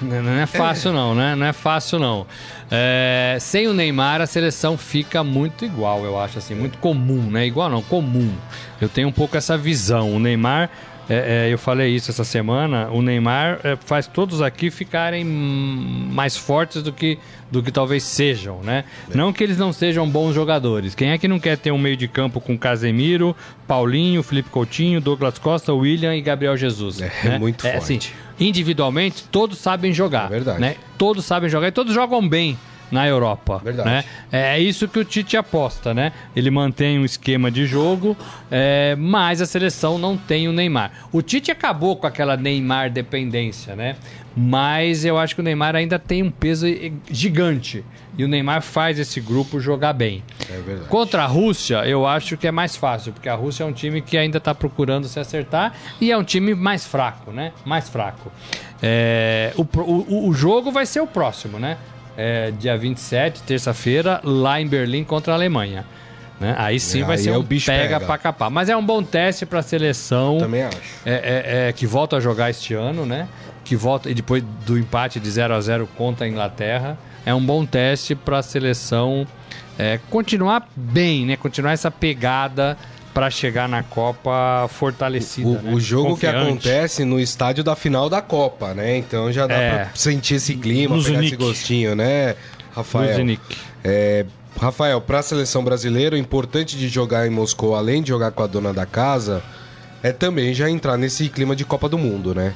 [SPEAKER 4] Não não é fácil, não, né? Não é fácil, não. É, sem o Neymar, a seleção fica muito igual, eu acho, assim, muito comum, né? Igual não, comum. Eu tenho um pouco essa visão. O Neymar, é, é, eu falei isso essa semana, o Neymar é, faz todos aqui ficarem mais fortes do que, do que talvez sejam, né? Não que eles não sejam bons jogadores. Quem é que não quer ter um meio de campo com Casemiro, Paulinho, Felipe Coutinho, Douglas Costa, William e Gabriel Jesus?
[SPEAKER 2] É,
[SPEAKER 4] né?
[SPEAKER 2] muito forte.
[SPEAKER 4] assim, individualmente, todos sabem jogar.
[SPEAKER 2] É verdade.
[SPEAKER 4] Né? Todos sabem jogar e todos jogam bem na Europa.
[SPEAKER 2] Verdade.
[SPEAKER 4] Né? É isso que o Tite aposta, né? Ele mantém um esquema de jogo, é, mas a seleção não tem o Neymar. O Tite acabou com aquela Neymar dependência, né? Mas eu acho que o Neymar ainda tem um peso gigante. E o Neymar faz esse grupo jogar bem.
[SPEAKER 2] É verdade.
[SPEAKER 4] Contra a Rússia, eu acho que é mais fácil, porque a Rússia é um time que ainda está procurando se acertar e é um time mais fraco, né? Mais fraco. É, o, o, o jogo vai ser o próximo, né? É, dia 27, terça-feira, lá em Berlim contra a Alemanha. Né? Aí sim
[SPEAKER 2] É,
[SPEAKER 4] vai
[SPEAKER 2] aí
[SPEAKER 4] ser
[SPEAKER 2] é
[SPEAKER 4] um
[SPEAKER 2] bicho
[SPEAKER 4] pega,
[SPEAKER 2] pega.
[SPEAKER 4] pra capar. Mas é um bom teste para a seleção
[SPEAKER 2] Também acho.
[SPEAKER 4] é, é- é, que volta a jogar este ano, né? Que volta e depois do empate de 0 a 0 contra a Inglaterra. É um bom teste para a seleção é, continuar bem, né? Continuar essa pegada para chegar na Copa fortalecida.
[SPEAKER 2] O,
[SPEAKER 4] né?
[SPEAKER 2] o jogo
[SPEAKER 4] Confiante.
[SPEAKER 2] que acontece no estádio da final da Copa, né? Então já dá
[SPEAKER 4] É.
[SPEAKER 2] pra sentir esse clima, pegar esse gostinho, né, Rafael?
[SPEAKER 4] Luzinic.
[SPEAKER 2] É, Rafael, para a seleção brasileira, o importante de jogar em Moscou, além de jogar com a dona da casa, é também já entrar nesse clima de Copa do Mundo, né?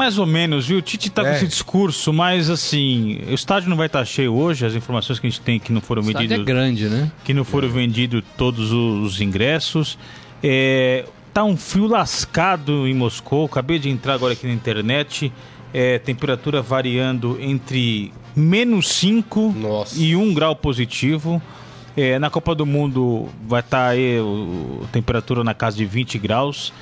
[SPEAKER 3] Mais ou menos, viu? O Tite tá
[SPEAKER 2] É.
[SPEAKER 3] com esse discurso, mas assim, o estádio não vai estar cheio hoje, as informações que a gente tem que não foram
[SPEAKER 4] é
[SPEAKER 3] vendidas.
[SPEAKER 4] grande, né?
[SPEAKER 3] que não foram vendidos todos os ingressos. É, tá um frio lascado em Moscou. Acabei de entrar agora aqui na internet. É, temperatura variando entre menos 5
[SPEAKER 2] Nossa.
[SPEAKER 3] e 1 grau positivo. É, na Copa do Mundo vai estar aí o, temperatura na casa de 20 graus.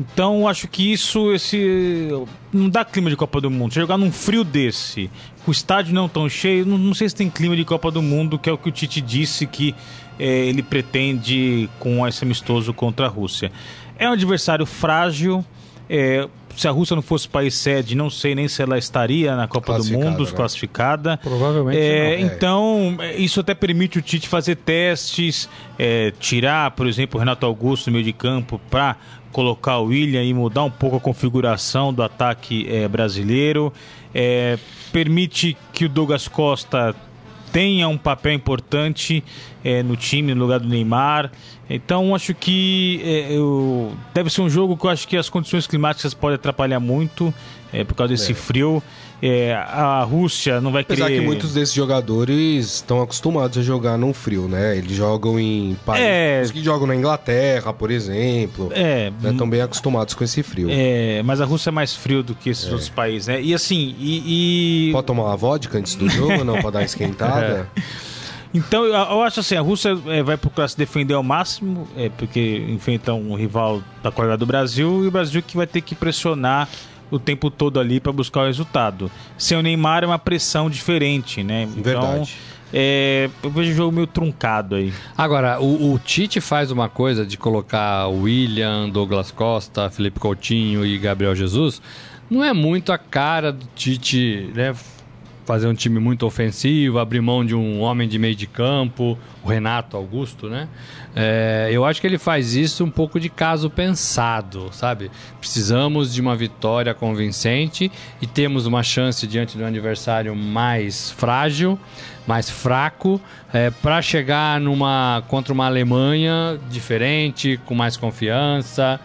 [SPEAKER 3] Então acho que isso esse não dá clima de Copa do Mundo. Você jogar num frio desse, com o estádio não tão cheio, não, não sei se tem clima de Copa do Mundo, que é o que o Tite disse que é, ele pretende com esse amistoso contra a Rússia. É um adversário frágil. é, se a Rússia não fosse país sede, não sei nem se ela estaria na Copa do Mundo,
[SPEAKER 2] né?
[SPEAKER 3] classificada.
[SPEAKER 4] Provavelmente
[SPEAKER 3] É,
[SPEAKER 2] não.
[SPEAKER 3] Então, é, isso até permite o Tite fazer testes, é, tirar, por exemplo, o Renato Augusto no meio de campo para colocar o William e mudar um pouco a configuração do ataque é, brasileiro. É, permite que o Douglas Costa tenha um papel importante é, no time no lugar do Neymar. Então acho que é, eu- deve ser um jogo que eu acho que as condições climáticas podem atrapalhar muito é, por causa desse frio. É, a Rússia não vai
[SPEAKER 2] Apesar
[SPEAKER 3] querer.
[SPEAKER 2] que muitos desses jogadores estão acostumados a jogar no frio, né? Eles jogam em países
[SPEAKER 3] É.
[SPEAKER 2] que jogam na Inglaterra, por exemplo.
[SPEAKER 3] É,
[SPEAKER 2] né? Estão bem acostumados com esse frio.
[SPEAKER 3] é, mas a Rússia é mais frio do que esses outros países, né? E assim, e, e-
[SPEAKER 2] Pode tomar uma vodka antes do jogo, não? Pra dar uma esquentada?
[SPEAKER 3] Então, eu, eu acho assim, a Rússia é, vai procurar se defender ao máximo, é, porque enfrenta um rival da qualidade do Brasil, e o Brasil que vai ter que pressionar o tempo todo ali para buscar o resultado. Sem o Neymar é uma pressão diferente, né? Então,
[SPEAKER 2] Verdade.
[SPEAKER 3] é, eu vejo o jogo meio truncado aí.
[SPEAKER 4] Agora, o, o Tite faz uma coisa de colocar William, Douglas Costa, Felipe Coutinho e Gabriel Jesus. Não é muito a cara do Tite, né? Fazer um time muito ofensivo, abrir mão de um homem de meio de campo, o Renato Augusto, né? É, eu acho que ele faz isso um pouco de caso pensado, sabe? Precisamos de uma vitória convincente e temos uma chance diante de um adversário mais frágil, mais fraco, para chegar numa contra uma Alemanha diferente, com mais confiança,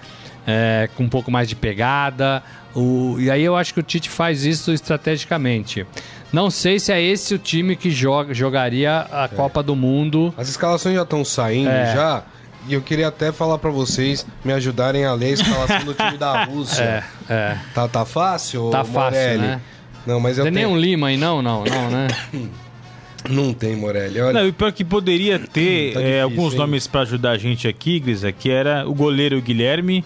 [SPEAKER 4] é, com um pouco mais de pegada. O- e aí eu acho que o Tite faz isso estrategicamente. Não sei se é esse o time que joga, jogaria a Copa do Mundo.
[SPEAKER 2] As escalações já estão saindo
[SPEAKER 4] É.
[SPEAKER 2] já. E eu queria até falar pra vocês me ajudarem a ler a escalação do time da Rússia.
[SPEAKER 4] É,
[SPEAKER 2] Tá, tá fácil,
[SPEAKER 4] Tá
[SPEAKER 2] ô
[SPEAKER 4] fácil,
[SPEAKER 2] Morelli?
[SPEAKER 4] né?
[SPEAKER 2] Não, mas eu
[SPEAKER 4] tem
[SPEAKER 2] tenho...
[SPEAKER 4] nenhum Lima aí, não, não, não, né?
[SPEAKER 2] Não tem, Morelli. Olha,
[SPEAKER 3] Não, e pior que poderia ter
[SPEAKER 2] Tá
[SPEAKER 3] é,
[SPEAKER 2] difícil,
[SPEAKER 3] alguns
[SPEAKER 2] hein?
[SPEAKER 3] nomes para ajudar a gente aqui, Grisa, que era o goleiro Guilherme,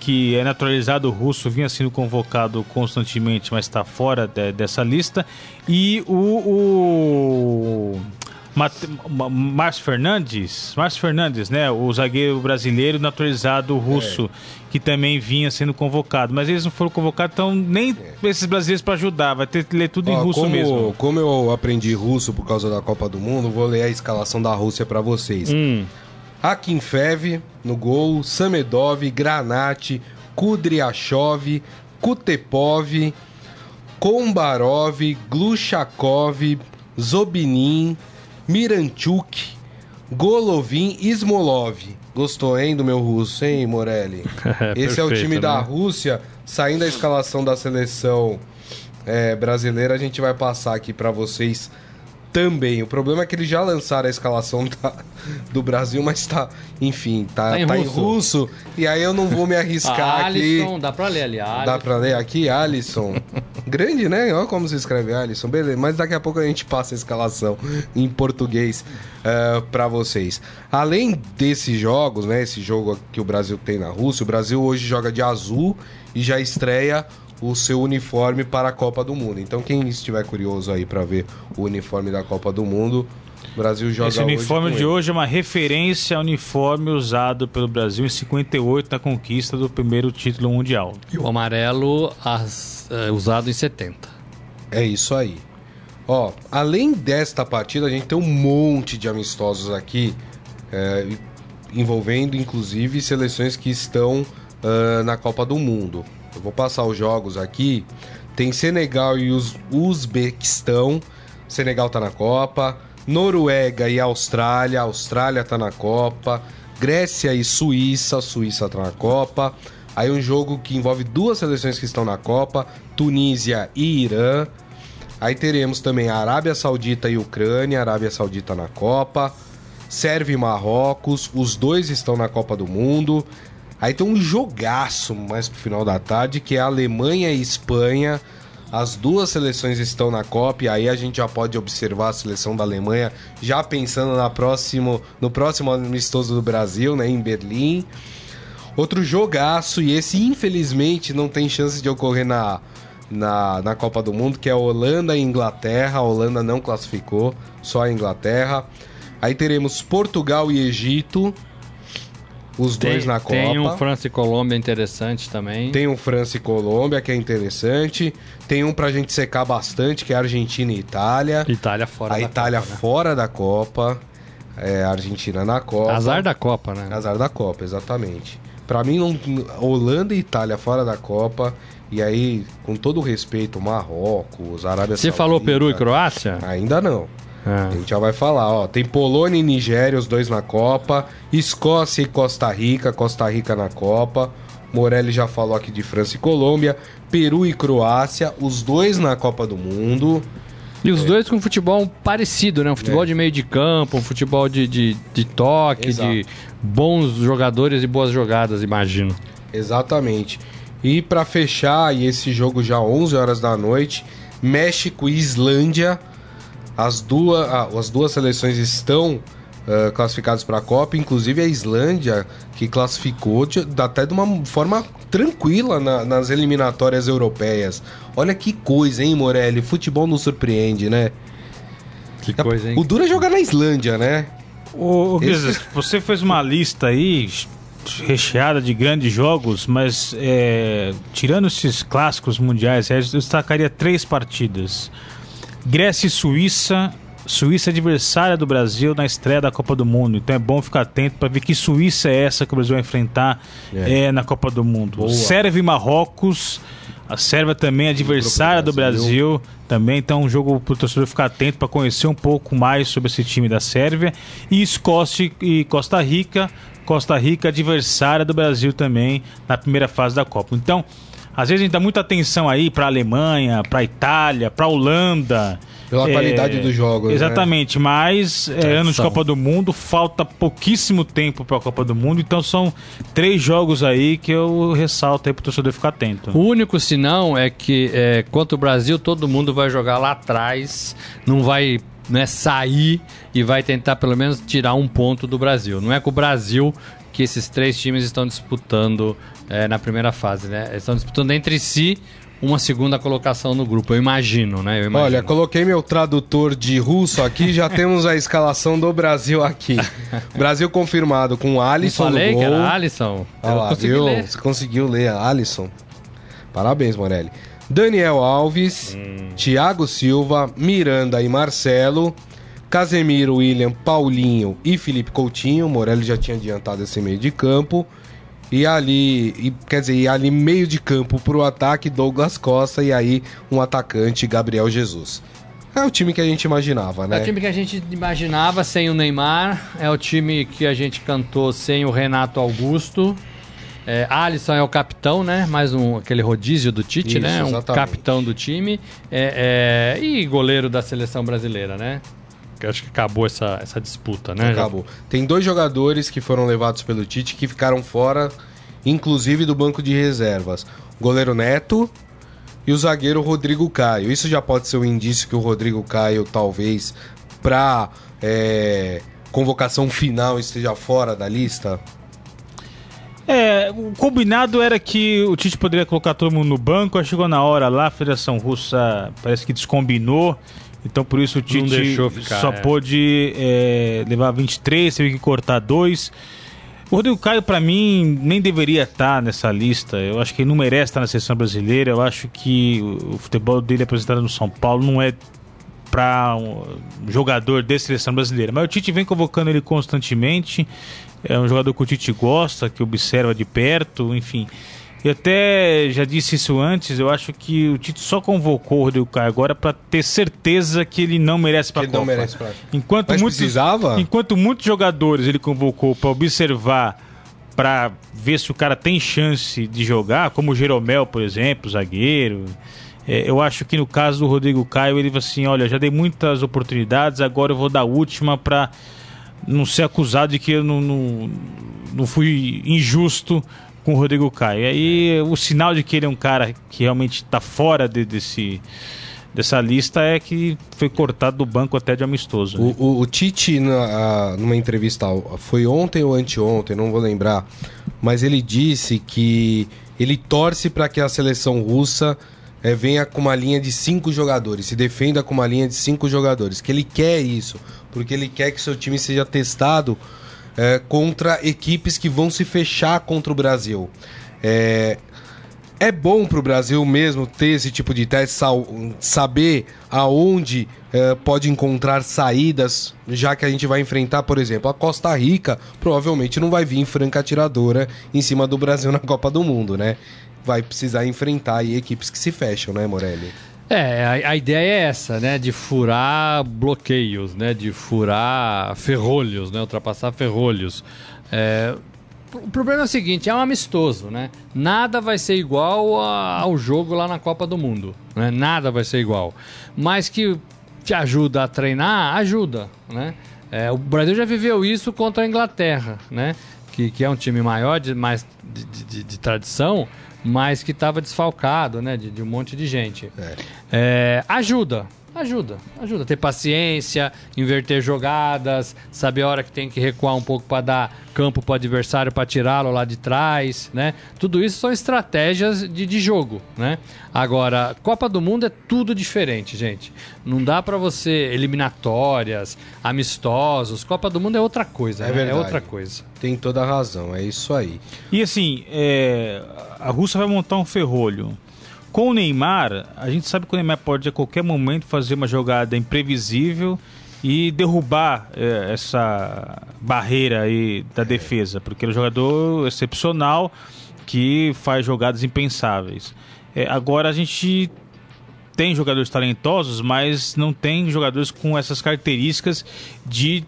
[SPEAKER 3] que é naturalizado russo, vinha sendo convocado constantemente, mas está fora de- dessa lista, e o, o Márcio Fernandes, Márcio Fernandes, né, o zagueiro brasileiro naturalizado russo, que também vinha sendo convocado, mas eles não foram convocados, então nem esses brasileiros para ajudar, vai ter que ler tudo em
[SPEAKER 2] ó,
[SPEAKER 3] russo
[SPEAKER 2] como,
[SPEAKER 3] mesmo.
[SPEAKER 2] como eu aprendi russo por causa da Copa do Mundo, vou ler a escalação da Rússia pra vocês.
[SPEAKER 4] Hum,
[SPEAKER 2] Akinfev no gol, Samedov, Granate, Kudryashov, Kutepov, Kombarov, Glushakov, Zobinin, Miranchuk, Golovin e Smolov. Gostou, hein, do meu russo, hein, Morelli? Esse é o
[SPEAKER 4] Perfeito,
[SPEAKER 2] time da
[SPEAKER 4] né?
[SPEAKER 2] Rússia. Saindo a escalação da seleção é, brasileira, a gente vai passar aqui pra vocês também. O problema é que eles já lançaram a escalação da- do Brasil, mas tá, enfim, tá,
[SPEAKER 4] Tá em
[SPEAKER 2] tá em
[SPEAKER 4] russo.
[SPEAKER 2] russo. E aí eu não vou me arriscar
[SPEAKER 4] a
[SPEAKER 2] aqui.
[SPEAKER 4] Alisson, dá pra ler ali. a
[SPEAKER 2] Dá
[SPEAKER 4] Alisson.
[SPEAKER 2] pra ler aqui, Alisson. Grande, né? Olha como se escreve Alisson. Beleza, mas daqui a pouco a gente passa a escalação em português eh, pra vocês. Além desses jogos, né? Esse jogo que o Brasil tem na Rússia, o Brasil hoje joga de azul e já estreia o seu uniforme para a Copa do Mundo. Então, quem estiver curioso aí pra ver o uniforme da Copa do Mundo, o Brasil joga
[SPEAKER 3] Esse uniforme
[SPEAKER 2] hoje com
[SPEAKER 3] de
[SPEAKER 2] ele.
[SPEAKER 3] hoje é uma referência ao uniforme usado pelo Brasil em 58 na conquista do primeiro título mundial.
[SPEAKER 4] E o amarelo as- é, usado em 70.
[SPEAKER 2] É isso aí. Ó, além desta partida, a gente tem um monte de amistosos aqui. é, envolvendo inclusive seleções que estão uh, na Copa do Mundo. Eu vou passar os jogos aqui. Tem Senegal e Uz Uzbequistão. Senegal tá na Copa. Noruega e Austrália. Austrália tá na Copa. Grécia e Suíça. Suíça tá na Copa. Aí um jogo que envolve duas seleções que estão na Copa: Tunísia e Irã. Aí teremos também Arábia Saudita e Ucrânia. Arábia Saudita na Copa. Sérvia e Marrocos. Os dois estão na Copa do Mundo. Aí tem um jogaço mais pro final da tarde, que é Alemanha e Espanha. As duas seleções estão na Copa e aí a gente já pode observar a seleção da Alemanha já pensando na próximo, no próximo amistoso do Brasil, né, em Berlim. Outro jogaço, e esse infelizmente não tem chance de ocorrer na, na, na Copa do Mundo, que é Holanda e Inglaterra. A Holanda não classificou, só a Inglaterra. Aí teremos Portugal e Egito. Os
[SPEAKER 4] Tem,
[SPEAKER 2] dois na Copa.
[SPEAKER 4] tem um França e Colômbia interessante também.
[SPEAKER 2] Tem um França e Colômbia, que é interessante. Tem um pra gente secar bastante, que é Argentina e Itália.
[SPEAKER 4] Itália fora
[SPEAKER 2] a
[SPEAKER 4] da
[SPEAKER 2] Itália
[SPEAKER 4] Copa, né?
[SPEAKER 2] fora da Copa. É, a Argentina na Copa.
[SPEAKER 4] Azar da Copa, né?
[SPEAKER 2] Azar da Copa, exatamente. Pra mim, não, Holanda e Itália fora da Copa. E aí, com todo o respeito, Marrocos, Arábia
[SPEAKER 4] Você
[SPEAKER 2] Saudita.
[SPEAKER 4] falou Peru e Croácia?
[SPEAKER 2] Ainda não.
[SPEAKER 4] Ah.
[SPEAKER 2] A gente já vai falar, ó. Tem Polônia e Nigéria, os dois na Copa. Escócia e Costa Rica, Costa Rica na Copa. Morelli já falou aqui de França e Colômbia. Peru e Croácia, os dois na Copa do Mundo.
[SPEAKER 4] E os dois com futebol parecido, né? Um futebol
[SPEAKER 2] É.
[SPEAKER 4] de meio de campo, um futebol de, de, de toque,
[SPEAKER 2] Exato.
[SPEAKER 4] de bons jogadores e boas jogadas, imagino.
[SPEAKER 2] Exatamente. E pra fechar, e esse jogo já 11 horas da noite, México e Islândia. As duas, ah, as duas seleções estão ah, classificadas para a Copa, inclusive a Islândia, que classificou de- até de uma forma tranquila na- nas eliminatórias europeias. Olha que coisa, hein, Morelli? Futebol nos surpreende, né?
[SPEAKER 4] Que coisa, hein?
[SPEAKER 2] O duro é jogar na Islândia, né?
[SPEAKER 3] Ô, ô
[SPEAKER 2] Esse-
[SPEAKER 3] Guizas, você fez uma lista aí recheada de grandes jogos, mas é, tirando esses clássicos mundiais, eu destacaria três partidas: Grécia e Suíça. Suíça é adversária do Brasil na estreia da Copa do Mundo, então é bom ficar atento para ver que Suíça é essa que o Brasil vai enfrentar
[SPEAKER 2] É.
[SPEAKER 3] é, na Copa do Mundo.
[SPEAKER 2] Boa.
[SPEAKER 3] Sérvia e Marrocos, a Sérvia também é adversária do
[SPEAKER 2] Brasil.
[SPEAKER 3] Também, então é um jogo para o torcedor ficar atento para conhecer um pouco mais sobre esse time da Sérvia. E Escócia e Costa Rica, Costa Rica adversária do Brasil também na primeira fase da Copa. Então, às vezes a gente dá muita atenção aí para a Alemanha, para a Itália, para a Holanda.
[SPEAKER 2] Pela
[SPEAKER 3] É,
[SPEAKER 2] qualidade dos jogos, né?
[SPEAKER 3] Exatamente, mas é, ano de. Copa do Mundo, falta pouquíssimo tempo para a Copa do Mundo, então são três jogos aí que eu ressalto aí para o torcedor ficar atento.
[SPEAKER 4] O único sinal é que, é, quanto o Brasil, todo mundo vai jogar lá atrás, não vai né, sair e vai tentar pelo menos tirar um ponto do Brasil. Não é com o Brasil que esses três times estão disputando é, na primeira fase, né? Eles Estão disputando entre si uma segunda colocação no grupo, eu imagino, né? Eu imagino.
[SPEAKER 2] Olha, coloquei meu tradutor de russo aqui, já temos a escalação do Brasil aqui. Brasil confirmado com Alisson
[SPEAKER 4] falei
[SPEAKER 2] no
[SPEAKER 4] que
[SPEAKER 2] gol.
[SPEAKER 4] era Alisson. Eu
[SPEAKER 2] lá, viu?
[SPEAKER 4] ler.
[SPEAKER 2] Você conseguiu ler Alisson. Parabéns, Morelli. Daniel Alves,
[SPEAKER 4] Hum.
[SPEAKER 2] Thiago Silva, Miranda e Marcelo, Casemiro, William, Paulinho e Felipe Coutinho. Morelli já tinha adiantado esse meio de campo. E ali, e, quer dizer, e ali meio de campo pro ataque, Douglas Costa e aí um atacante, Gabriel Jesus. É o time que a gente imaginava, né?
[SPEAKER 4] É o time que a gente imaginava sem o Neymar, é o time que a gente cantou sem o Renato Augusto. É, Alisson é o capitão, né? Mais um aquele rodízio do Tite,
[SPEAKER 2] Isso,
[SPEAKER 4] né? Um
[SPEAKER 2] exatamente.
[SPEAKER 4] capitão do time. É, é, e goleiro da seleção brasileira, né? Acho que acabou essa, essa disputa, né?
[SPEAKER 2] Acabou. Tem dois jogadores que foram levados pelo Tite que ficaram fora, inclusive do banco de reservas. O goleiro Neto e o zagueiro Rodrigo Caio. Isso já pode ser um indício que o Rodrigo Caio, talvez, pra é, convocação final, esteja fora da lista?
[SPEAKER 3] É, o combinado era que o Tite poderia colocar todo mundo no banco, aí chegou na hora lá, a Federação Russa parece que descombinou, então por isso o Tite
[SPEAKER 4] ficar,
[SPEAKER 3] só
[SPEAKER 4] é.
[SPEAKER 3] pôde é, levar 23, teve que cortar dois. O Rodrigo Caio, pra mim, nem deveria estar nessa lista. Eu acho que ele não merece estar na seleção brasileira. Eu acho que o o futebol dele apresentado no São Paulo não é para um jogador de seleção brasileira. Mas o Tite vem convocando ele constantemente. É um jogador que o Tite gosta, que observa de perto, enfim. Eu até já disse isso antes, eu acho que o Tite só convocou o Rodrigo Caio agora para ter certeza que ele não merece para a Copa.
[SPEAKER 2] não merece pra...
[SPEAKER 3] Enquanto
[SPEAKER 2] Mas
[SPEAKER 3] muitos,
[SPEAKER 2] precisava?
[SPEAKER 3] enquanto muitos jogadores ele convocou para observar, para ver se o cara tem chance de jogar, como o Jeromel, por exemplo, zagueiro. É, eu acho que no caso do Rodrigo Caio, ele falou assim: olha, já dei muitas oportunidades, agora eu vou dar a última para não ser acusado de que eu não, não, não fui injusto com o Rodrigo Caio. E aí o sinal de que ele é um cara que realmente está fora de, desse, dessa lista é que foi cortado do banco até de amistoso. né?
[SPEAKER 2] O, o- o Tite, na- a- numa entrevista, foi ontem ou anteontem, não vou lembrar, mas ele disse que ele torce para que a seleção russa eh, venha com uma linha de cinco jogadores, se defenda com uma linha de cinco jogadores, que ele quer isso, porque ele quer que seu time seja testado eh, contra equipes que vão se fechar contra o Brasil. É, é bom pro Brasil mesmo ter esse tipo de teste, saber aonde eh, pode encontrar saídas, já que a gente vai enfrentar, por exemplo, a Costa Rica, provavelmente não vai vir franca atiradora em cima do Brasil na Copa do Mundo, né? Vai precisar enfrentar equipes que se fecham, né, Morelli?
[SPEAKER 4] É, a, a ideia é essa, né? De furar bloqueios, né? De furar ferrolhos, né? Ultrapassar ferrolhos. É, o problema é o seguinte, é um amistoso, né? Nada vai ser igual a- ao jogo lá na Copa do Mundo, né? Nada vai ser igual. Mas que te ajuda a treinar, ajuda, né? É, o Brasil já viveu isso contra a Inglaterra, né? Que, que é um time maior, de, mais de, de- de- de tradição, mas que estava desfalcado, né? De, de um monte de gente. É, ajuda, ajuda, ajuda. Ter paciência, inverter jogadas, saber a hora que tem que recuar um pouco para dar campo para o adversário para tirá-lo lá de trás, né? Tudo isso são estratégias de, de jogo, né? Agora, Copa do Mundo é tudo diferente, gente. Não dá para você eliminatórias, amistosos. Copa do Mundo é outra coisa,
[SPEAKER 2] É
[SPEAKER 4] né?
[SPEAKER 2] verdade.
[SPEAKER 4] É outra coisa.
[SPEAKER 2] Tem toda a razão, é isso aí.
[SPEAKER 3] E assim, é, a Rússia vai montar um ferrolho. Com o Neymar, a gente sabe que o Neymar pode a qualquer momento fazer uma jogada imprevisível e derrubar é, essa barreira aí da defesa, porque ele é um jogador excepcional que faz jogadas impensáveis. É, agora a gente tem jogadores talentosos, mas não tem jogadores com essas características de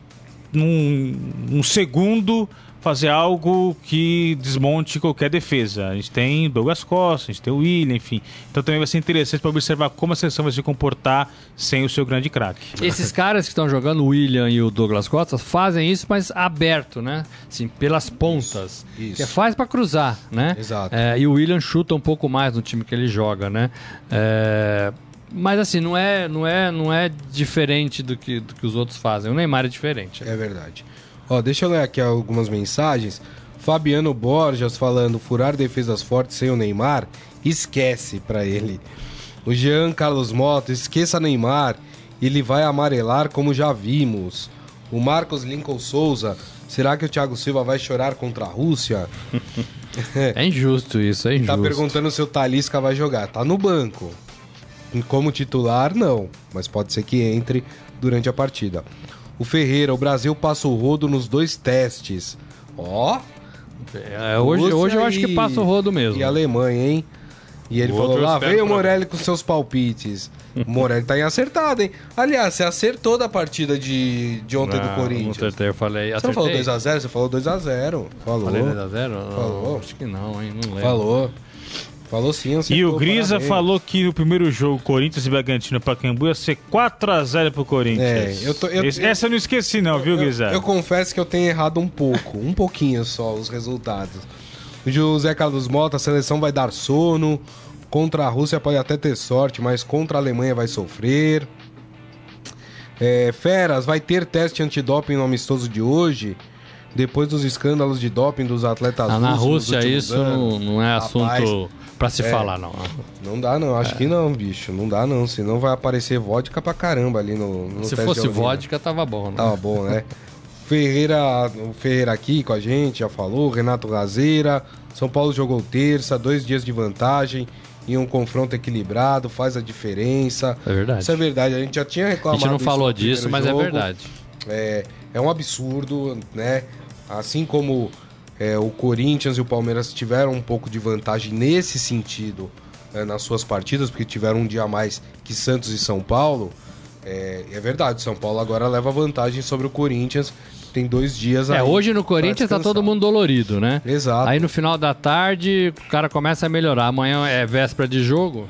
[SPEAKER 3] num segundo fazer algo que desmonte qualquer defesa. A gente tem Douglas Costa, a gente tem o William, enfim. Então também vai ser interessante para observar como a seleção vai se comportar sem o seu grande craque.
[SPEAKER 4] Esses caras que estão jogando, o William e o Douglas Costa, fazem isso, mas aberto, né? Assim, pelas pontas.
[SPEAKER 2] isso.
[SPEAKER 4] Que é faz pra cruzar, né?
[SPEAKER 2] Exato.
[SPEAKER 4] É, e o William chuta um pouco mais no time que ele joga, né? É, mas assim, não é, não é, não é diferente do que, do que os outros fazem. O Neymar é diferente.
[SPEAKER 2] É verdade. Ó, deixa eu ler aqui algumas mensagens. Fabiano Borges falando furar defesas fortes sem o Neymar, esquece pra ele. O Jean Carlos Mota, esqueça Neymar, ele vai amarelar como já vimos. O Marcos Lincoln Souza, será que o Thiago Silva vai chorar contra a Rússia?
[SPEAKER 4] É injusto isso, é injusto.
[SPEAKER 2] Tá perguntando se o Talisca vai jogar. Tá no banco. Como titular, não. Mas pode ser que entre durante a partida. O Ferreira, o Brasil passa o rodo nos dois testes. Ó.
[SPEAKER 4] É, hoje,
[SPEAKER 2] Rússia
[SPEAKER 4] hoje eu acho que passa o rodo mesmo.
[SPEAKER 2] E Alemanha, hein? E ele
[SPEAKER 3] O
[SPEAKER 2] falou: lá veio o Morelli com seus palpites. O Morelli tá em acertado, hein? Aliás, você acertou da partida de, de ontem do
[SPEAKER 4] Ah, não
[SPEAKER 2] Corinthians.
[SPEAKER 4] acertei, eu falei.
[SPEAKER 2] Você não falou
[SPEAKER 4] acertei?
[SPEAKER 2] 2x0? Você falou 2x0. Falou.
[SPEAKER 4] Falei 2x0?
[SPEAKER 2] Falou.
[SPEAKER 4] Acho que não, hein? Não lembro.
[SPEAKER 2] Falou. Falou sim,
[SPEAKER 3] E o Grisa
[SPEAKER 2] parabéns.
[SPEAKER 3] falou que no primeiro jogo, Corinthians e Bragantino para Cambu ia ser 4x0 pro Corinthians.
[SPEAKER 2] É, eu tô- eu-
[SPEAKER 3] Esse- Essa eu não esqueci não, viu, Grisa?
[SPEAKER 2] Eu, eu confesso que eu tenho errado um pouco, um pouquinho só, os resultados. O José Carlos Mota, a seleção vai dar sono. Contra a Rússia pode até ter sorte, mas contra a Alemanha vai sofrer. É, Feras, vai ter teste antidoping no amistoso de hoje? Depois dos escândalos de doping dos atletas
[SPEAKER 4] Ah, na
[SPEAKER 2] russos nos
[SPEAKER 4] Rússia isso
[SPEAKER 2] anos.
[SPEAKER 4] não, não é assunto
[SPEAKER 2] Rapaz,
[SPEAKER 4] pra se
[SPEAKER 2] é.
[SPEAKER 4] falar, não.
[SPEAKER 2] Não dá não,
[SPEAKER 4] É.
[SPEAKER 2] acho que não, bicho. Não dá não, senão vai aparecer vodka pra caramba ali no, no
[SPEAKER 4] Se fosse vodka, tava bom, né?
[SPEAKER 2] Tava bom, né? Ferreira, o Ferreira aqui com a gente, já falou. Renato Gazeira. São Paulo jogou terça, dois dias de vantagem em um confronto equilibrado, faz a diferença.
[SPEAKER 4] É verdade.
[SPEAKER 2] Isso é verdade. A gente já tinha
[SPEAKER 4] A
[SPEAKER 2] reclamado.
[SPEAKER 4] gente não falou disso, mas é
[SPEAKER 2] jogo.
[SPEAKER 4] verdade.
[SPEAKER 2] É, é um absurdo, né? Assim como é, o Corinthians e o Palmeiras tiveram um pouco de vantagem nesse sentido é, nas suas partidas, porque tiveram um dia a mais que Santos e São Paulo. É, é verdade, São Paulo agora leva vantagem sobre o Corinthians, tem dois dias
[SPEAKER 4] É,
[SPEAKER 2] aí
[SPEAKER 4] hoje no Corinthians tá todo mundo dolorido, né?
[SPEAKER 2] Exato.
[SPEAKER 4] Aí no final da tarde o cara começa a melhorar. Amanhã é véspera de jogo.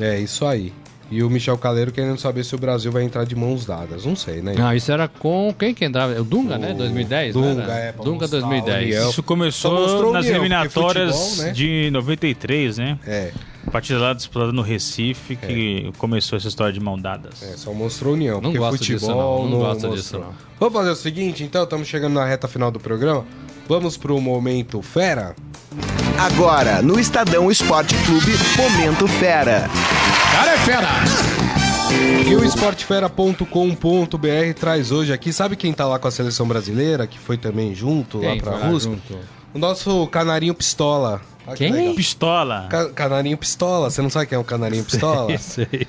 [SPEAKER 2] É isso aí. E o Michel Caleiro querendo saber se o Brasil vai entrar de mãos dadas. Não sei, né?
[SPEAKER 4] Não, isso era com quem que entrava? O Dunga, né? 2010? não
[SPEAKER 2] Dunga,
[SPEAKER 4] era?
[SPEAKER 2] é,
[SPEAKER 4] Dunga
[SPEAKER 2] mostrar a
[SPEAKER 4] 2010.
[SPEAKER 2] união.
[SPEAKER 3] Isso começou nas
[SPEAKER 2] união,
[SPEAKER 3] eliminatórias
[SPEAKER 2] futebol, né?
[SPEAKER 3] de 93, né?
[SPEAKER 2] É,
[SPEAKER 3] Partida lá disputada no Recife, que começou essa história de mão dadas.
[SPEAKER 2] é, só mostrou união.
[SPEAKER 4] Não gosto
[SPEAKER 2] futebol
[SPEAKER 4] disso, não. Não gosto
[SPEAKER 2] mostrou.
[SPEAKER 4] disso, não.
[SPEAKER 2] Vamos fazer o seguinte, então, estamos chegando na reta final do programa. Vamos pro momento fera?
[SPEAKER 1] Agora, no Estadão Esporte Clube, Momento Fera.
[SPEAKER 4] Fera!
[SPEAKER 2] E o esportefera.com.br traz hoje aqui, sabe quem tá lá com a seleção brasileira, que foi também junto
[SPEAKER 4] Quem
[SPEAKER 2] lá pra
[SPEAKER 4] lá
[SPEAKER 2] Rússia? O nosso canarinho pistola. Olha que
[SPEAKER 4] Quem?
[SPEAKER 2] legal.
[SPEAKER 3] Pistola.
[SPEAKER 2] Ca- Canarinho pistola, você não sabe quem é o canarinho pistola?
[SPEAKER 4] Sei.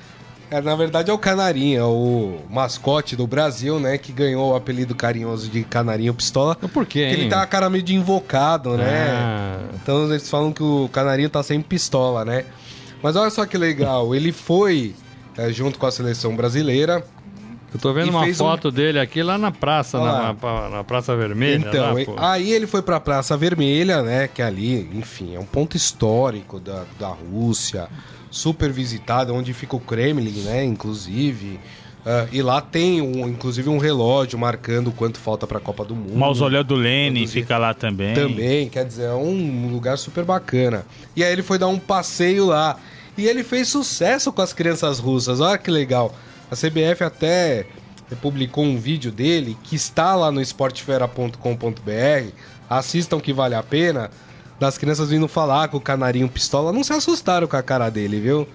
[SPEAKER 2] É, na verdade é o Canarinho, é o mascote do Brasil, né? Que ganhou o apelido carinhoso de Canarinho Pistola.
[SPEAKER 4] Por quê,
[SPEAKER 2] Porque ele tá a cara meio de invocado, né?
[SPEAKER 4] Ah.
[SPEAKER 2] Então eles falam que o Canarinho tá sempre pistola, né? Mas olha só que legal, ele foi é, junto com a seleção brasileira.
[SPEAKER 4] Eu tô vendo uma
[SPEAKER 2] fez um-
[SPEAKER 4] foto dele aqui lá na praça, na, na- na Praça Vermelha.
[SPEAKER 2] então,
[SPEAKER 4] lá,
[SPEAKER 2] aí ele foi pra Praça Vermelha, né? Que ali, enfim, é um ponto histórico da, da Rússia, super visitado, onde fica o Kremlin, né? Inclusive. Ah, e lá tem, um, inclusive, um relógio marcando o quanto falta pra Copa do Mundo.
[SPEAKER 3] O mausoléu do Lenin
[SPEAKER 2] Inclusive-
[SPEAKER 3] fica lá também.
[SPEAKER 2] Também, quer dizer, é um lugar super bacana. E aí ele foi dar um passeio lá. E ele fez sucesso com as crianças russas. Olha que legal. A CBF até publicou um vídeo dele que está lá no esportefera.com.br. Assistam que vale a pena. Das crianças vindo falar com o canarinho pistola. Não se assustaram com a cara dele, viu?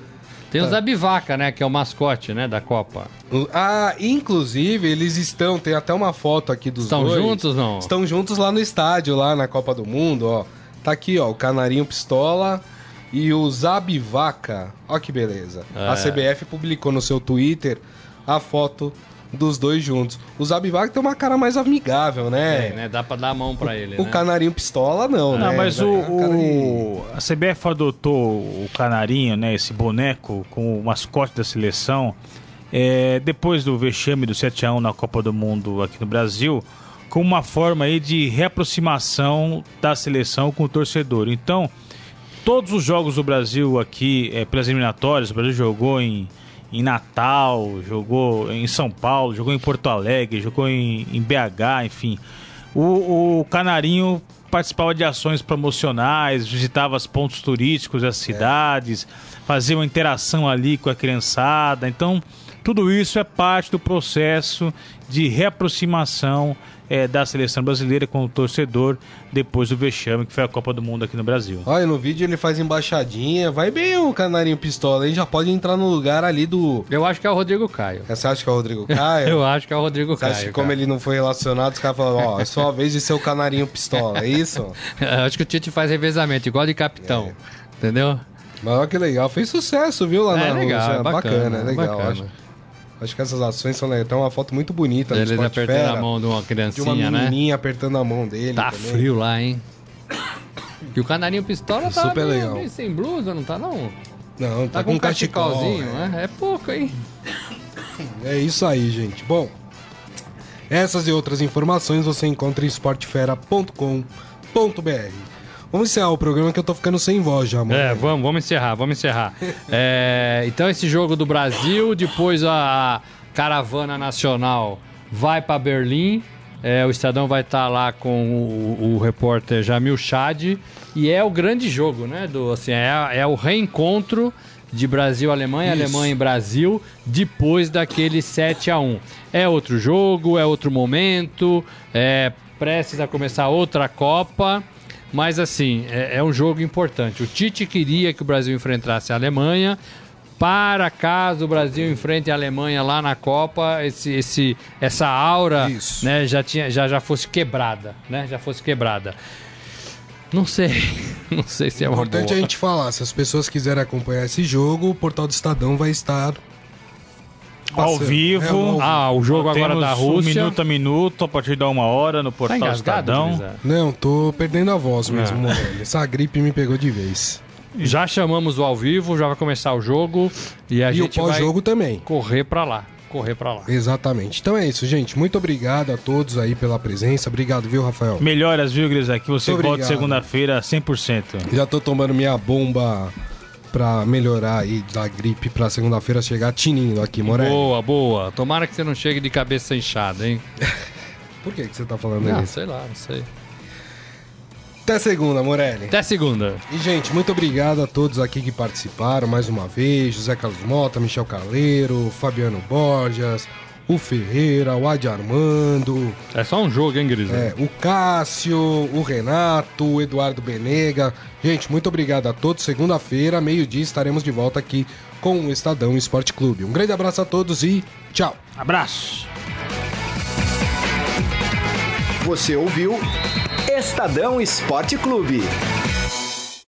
[SPEAKER 4] Tem o Zabivaca, né? Que é o mascote, né? Da Copa.
[SPEAKER 2] Ah, inclusive, eles estão, tem até uma foto aqui dos
[SPEAKER 4] Estão
[SPEAKER 2] dois.
[SPEAKER 4] juntos, não?
[SPEAKER 2] Estão juntos lá no estádio, lá na Copa do Mundo, ó. Tá aqui, ó, o Canarinho Pistola e o Zabivaca. Ó que beleza.
[SPEAKER 4] É.
[SPEAKER 2] A CBF publicou no seu Twitter a foto dos dois juntos. O Zabivaca tem uma cara mais amigável, né?
[SPEAKER 4] É, né? Dá pra dar a mão pra ele,
[SPEAKER 2] O
[SPEAKER 4] né?
[SPEAKER 2] Canarinho Pistola não,
[SPEAKER 3] Não,
[SPEAKER 2] né?
[SPEAKER 3] mas o, o- a CBF adotou o canarinho, né, esse boneco com o mascote da seleção, é, depois do vexame do 7x1 na Copa do Mundo aqui no Brasil, como uma forma aí de reaproximação da seleção com o torcedor. Então, todos os jogos do Brasil aqui, é, pelas eliminatórias, o Brasil jogou em, em Natal, jogou em São Paulo, jogou em Porto Alegre, jogou em, em BH, enfim. O, o Canarinho participava de ações promocionais, visitava os pontos turísticos das cidades, fazia uma interação ali com a criançada. Então, tudo isso é parte do processo de reaproximação eh, da seleção brasileira com o torcedor depois do vexame que foi a Copa do Mundo aqui no Brasil.
[SPEAKER 2] Olha, no vídeo ele faz embaixadinha. Vai bem o Canarinho Pistola, hein? Já pode entrar no lugar ali do...
[SPEAKER 4] Eu acho que é o Rodrigo Caio.
[SPEAKER 2] Você acha que é o Rodrigo Caio?
[SPEAKER 4] Eu acho que é o Rodrigo
[SPEAKER 2] Você acha
[SPEAKER 4] Caio.
[SPEAKER 2] que como
[SPEAKER 4] cara.
[SPEAKER 2] ele não foi relacionado, os caras falaram, ó, é sua vez de ser o canarinho pistola, é isso?
[SPEAKER 4] Eu acho que o Tite faz revezamento, igual de capitão. Entendeu?
[SPEAKER 2] Mas olha que legal, fez sucesso, viu, lá
[SPEAKER 4] É,
[SPEAKER 2] na
[SPEAKER 4] legal,
[SPEAKER 2] Rússia.
[SPEAKER 4] é bacana,
[SPEAKER 2] é legal.
[SPEAKER 4] bacana.
[SPEAKER 2] Acho, que essas ações são legais. Tem uma foto muito bonita
[SPEAKER 4] Eles apertando
[SPEAKER 2] Fera,
[SPEAKER 4] a mão de uma
[SPEAKER 2] de uma
[SPEAKER 4] criancinha, né?
[SPEAKER 2] menininha apertando a mão dele
[SPEAKER 4] Tá
[SPEAKER 2] também.
[SPEAKER 4] frio lá, hein? E o canarinho pistola tá
[SPEAKER 2] Super
[SPEAKER 4] meio,
[SPEAKER 2] legal.
[SPEAKER 4] meio sem blusa, não tá não?
[SPEAKER 2] Não, tá,
[SPEAKER 4] Tá,
[SPEAKER 2] com
[SPEAKER 4] com
[SPEAKER 2] um cachecolzinho,
[SPEAKER 4] cachecolzinho, né? É pouco, hein?
[SPEAKER 2] É isso aí, gente. Bom, essas e outras informações você encontra em esportefera.com.br. Vamos encerrar o programa que eu tô ficando sem voz já, mano.
[SPEAKER 4] É, vamos, vamos encerrar, vamos encerrar. É, então esse jogo do Brasil, depois a caravana nacional vai para Berlim. É, o Estadão vai estar lá com o, o repórter Jamil Chad e é o grande jogo, né? Do, assim, é, é o reencontro de Brasil-Alemanha. Alemanha e Brasil, depois daquele 7 a 1 É outro jogo, é outro momento, é prestes a começar outra Copa. Mas assim, é, é um jogo importante. O Tite queria que o Brasil enfrentasse a Alemanha. Para caso o Brasil enfrente a Alemanha lá na Copa, esse, esse, essa aura
[SPEAKER 2] Isso.
[SPEAKER 4] né, já, tinha, já, já fosse quebrada. Né? Já fosse quebrada. Não sei. Não sei se é uma
[SPEAKER 2] importante
[SPEAKER 4] boa.
[SPEAKER 2] a gente falar. Se as pessoas quiserem acompanhar esse jogo, o portal do Estadão vai estar.
[SPEAKER 3] Ao
[SPEAKER 2] passando.
[SPEAKER 3] vivo.
[SPEAKER 2] É, ao-
[SPEAKER 4] Ah, o jogo agora da
[SPEAKER 3] um
[SPEAKER 4] Rússia.
[SPEAKER 3] minuto a minuto, a partir da uma hora no
[SPEAKER 4] Tá
[SPEAKER 3] portal
[SPEAKER 4] engasgado,
[SPEAKER 3] Estadão.
[SPEAKER 2] Não, tô perdendo a voz mesmo,
[SPEAKER 4] Ah.
[SPEAKER 2] Morelli. Essa gripe me pegou de vez.
[SPEAKER 4] Já chamamos o ao vivo, já vai começar o jogo e a
[SPEAKER 2] e o
[SPEAKER 4] gente vai
[SPEAKER 2] pós-jogo também.
[SPEAKER 4] correr pra lá. Correr pra lá.
[SPEAKER 2] Exatamente. Então é isso, gente. Muito obrigado a todos aí pela presença. Obrigado, viu, Rafael?
[SPEAKER 3] Melhoras, viu, Gris? Aqui você volta segunda-feira 100%.
[SPEAKER 2] Já tô tomando minha bomba pra melhorar aí da gripe pra segunda-feira chegar tinindo aqui, Morelli.
[SPEAKER 4] Boa, boa. Tomara que você não chegue de cabeça inchada, hein?
[SPEAKER 2] Por que, que você tá falando
[SPEAKER 4] Ah,
[SPEAKER 2] isso?
[SPEAKER 4] sei lá, não sei.
[SPEAKER 2] Até segunda, Morelli.
[SPEAKER 4] Até segunda.
[SPEAKER 2] E, gente, muito obrigado a todos aqui que participaram mais uma vez. José Carlos Mota, Michel Carleiro, Fabiano Borges, o Ferreira, o Adi Armando,
[SPEAKER 4] É só um jogo, hein, Grisado?
[SPEAKER 2] é, o Cássio, o Renato, o Eduardo Benega. Gente, muito obrigado a todos. Segunda-feira, meio-dia, estaremos de volta aqui com o Estadão Esporte Clube. Um grande abraço a todos e tchau!
[SPEAKER 3] Abraço!
[SPEAKER 1] Você ouviu Estadão Esporte Clube.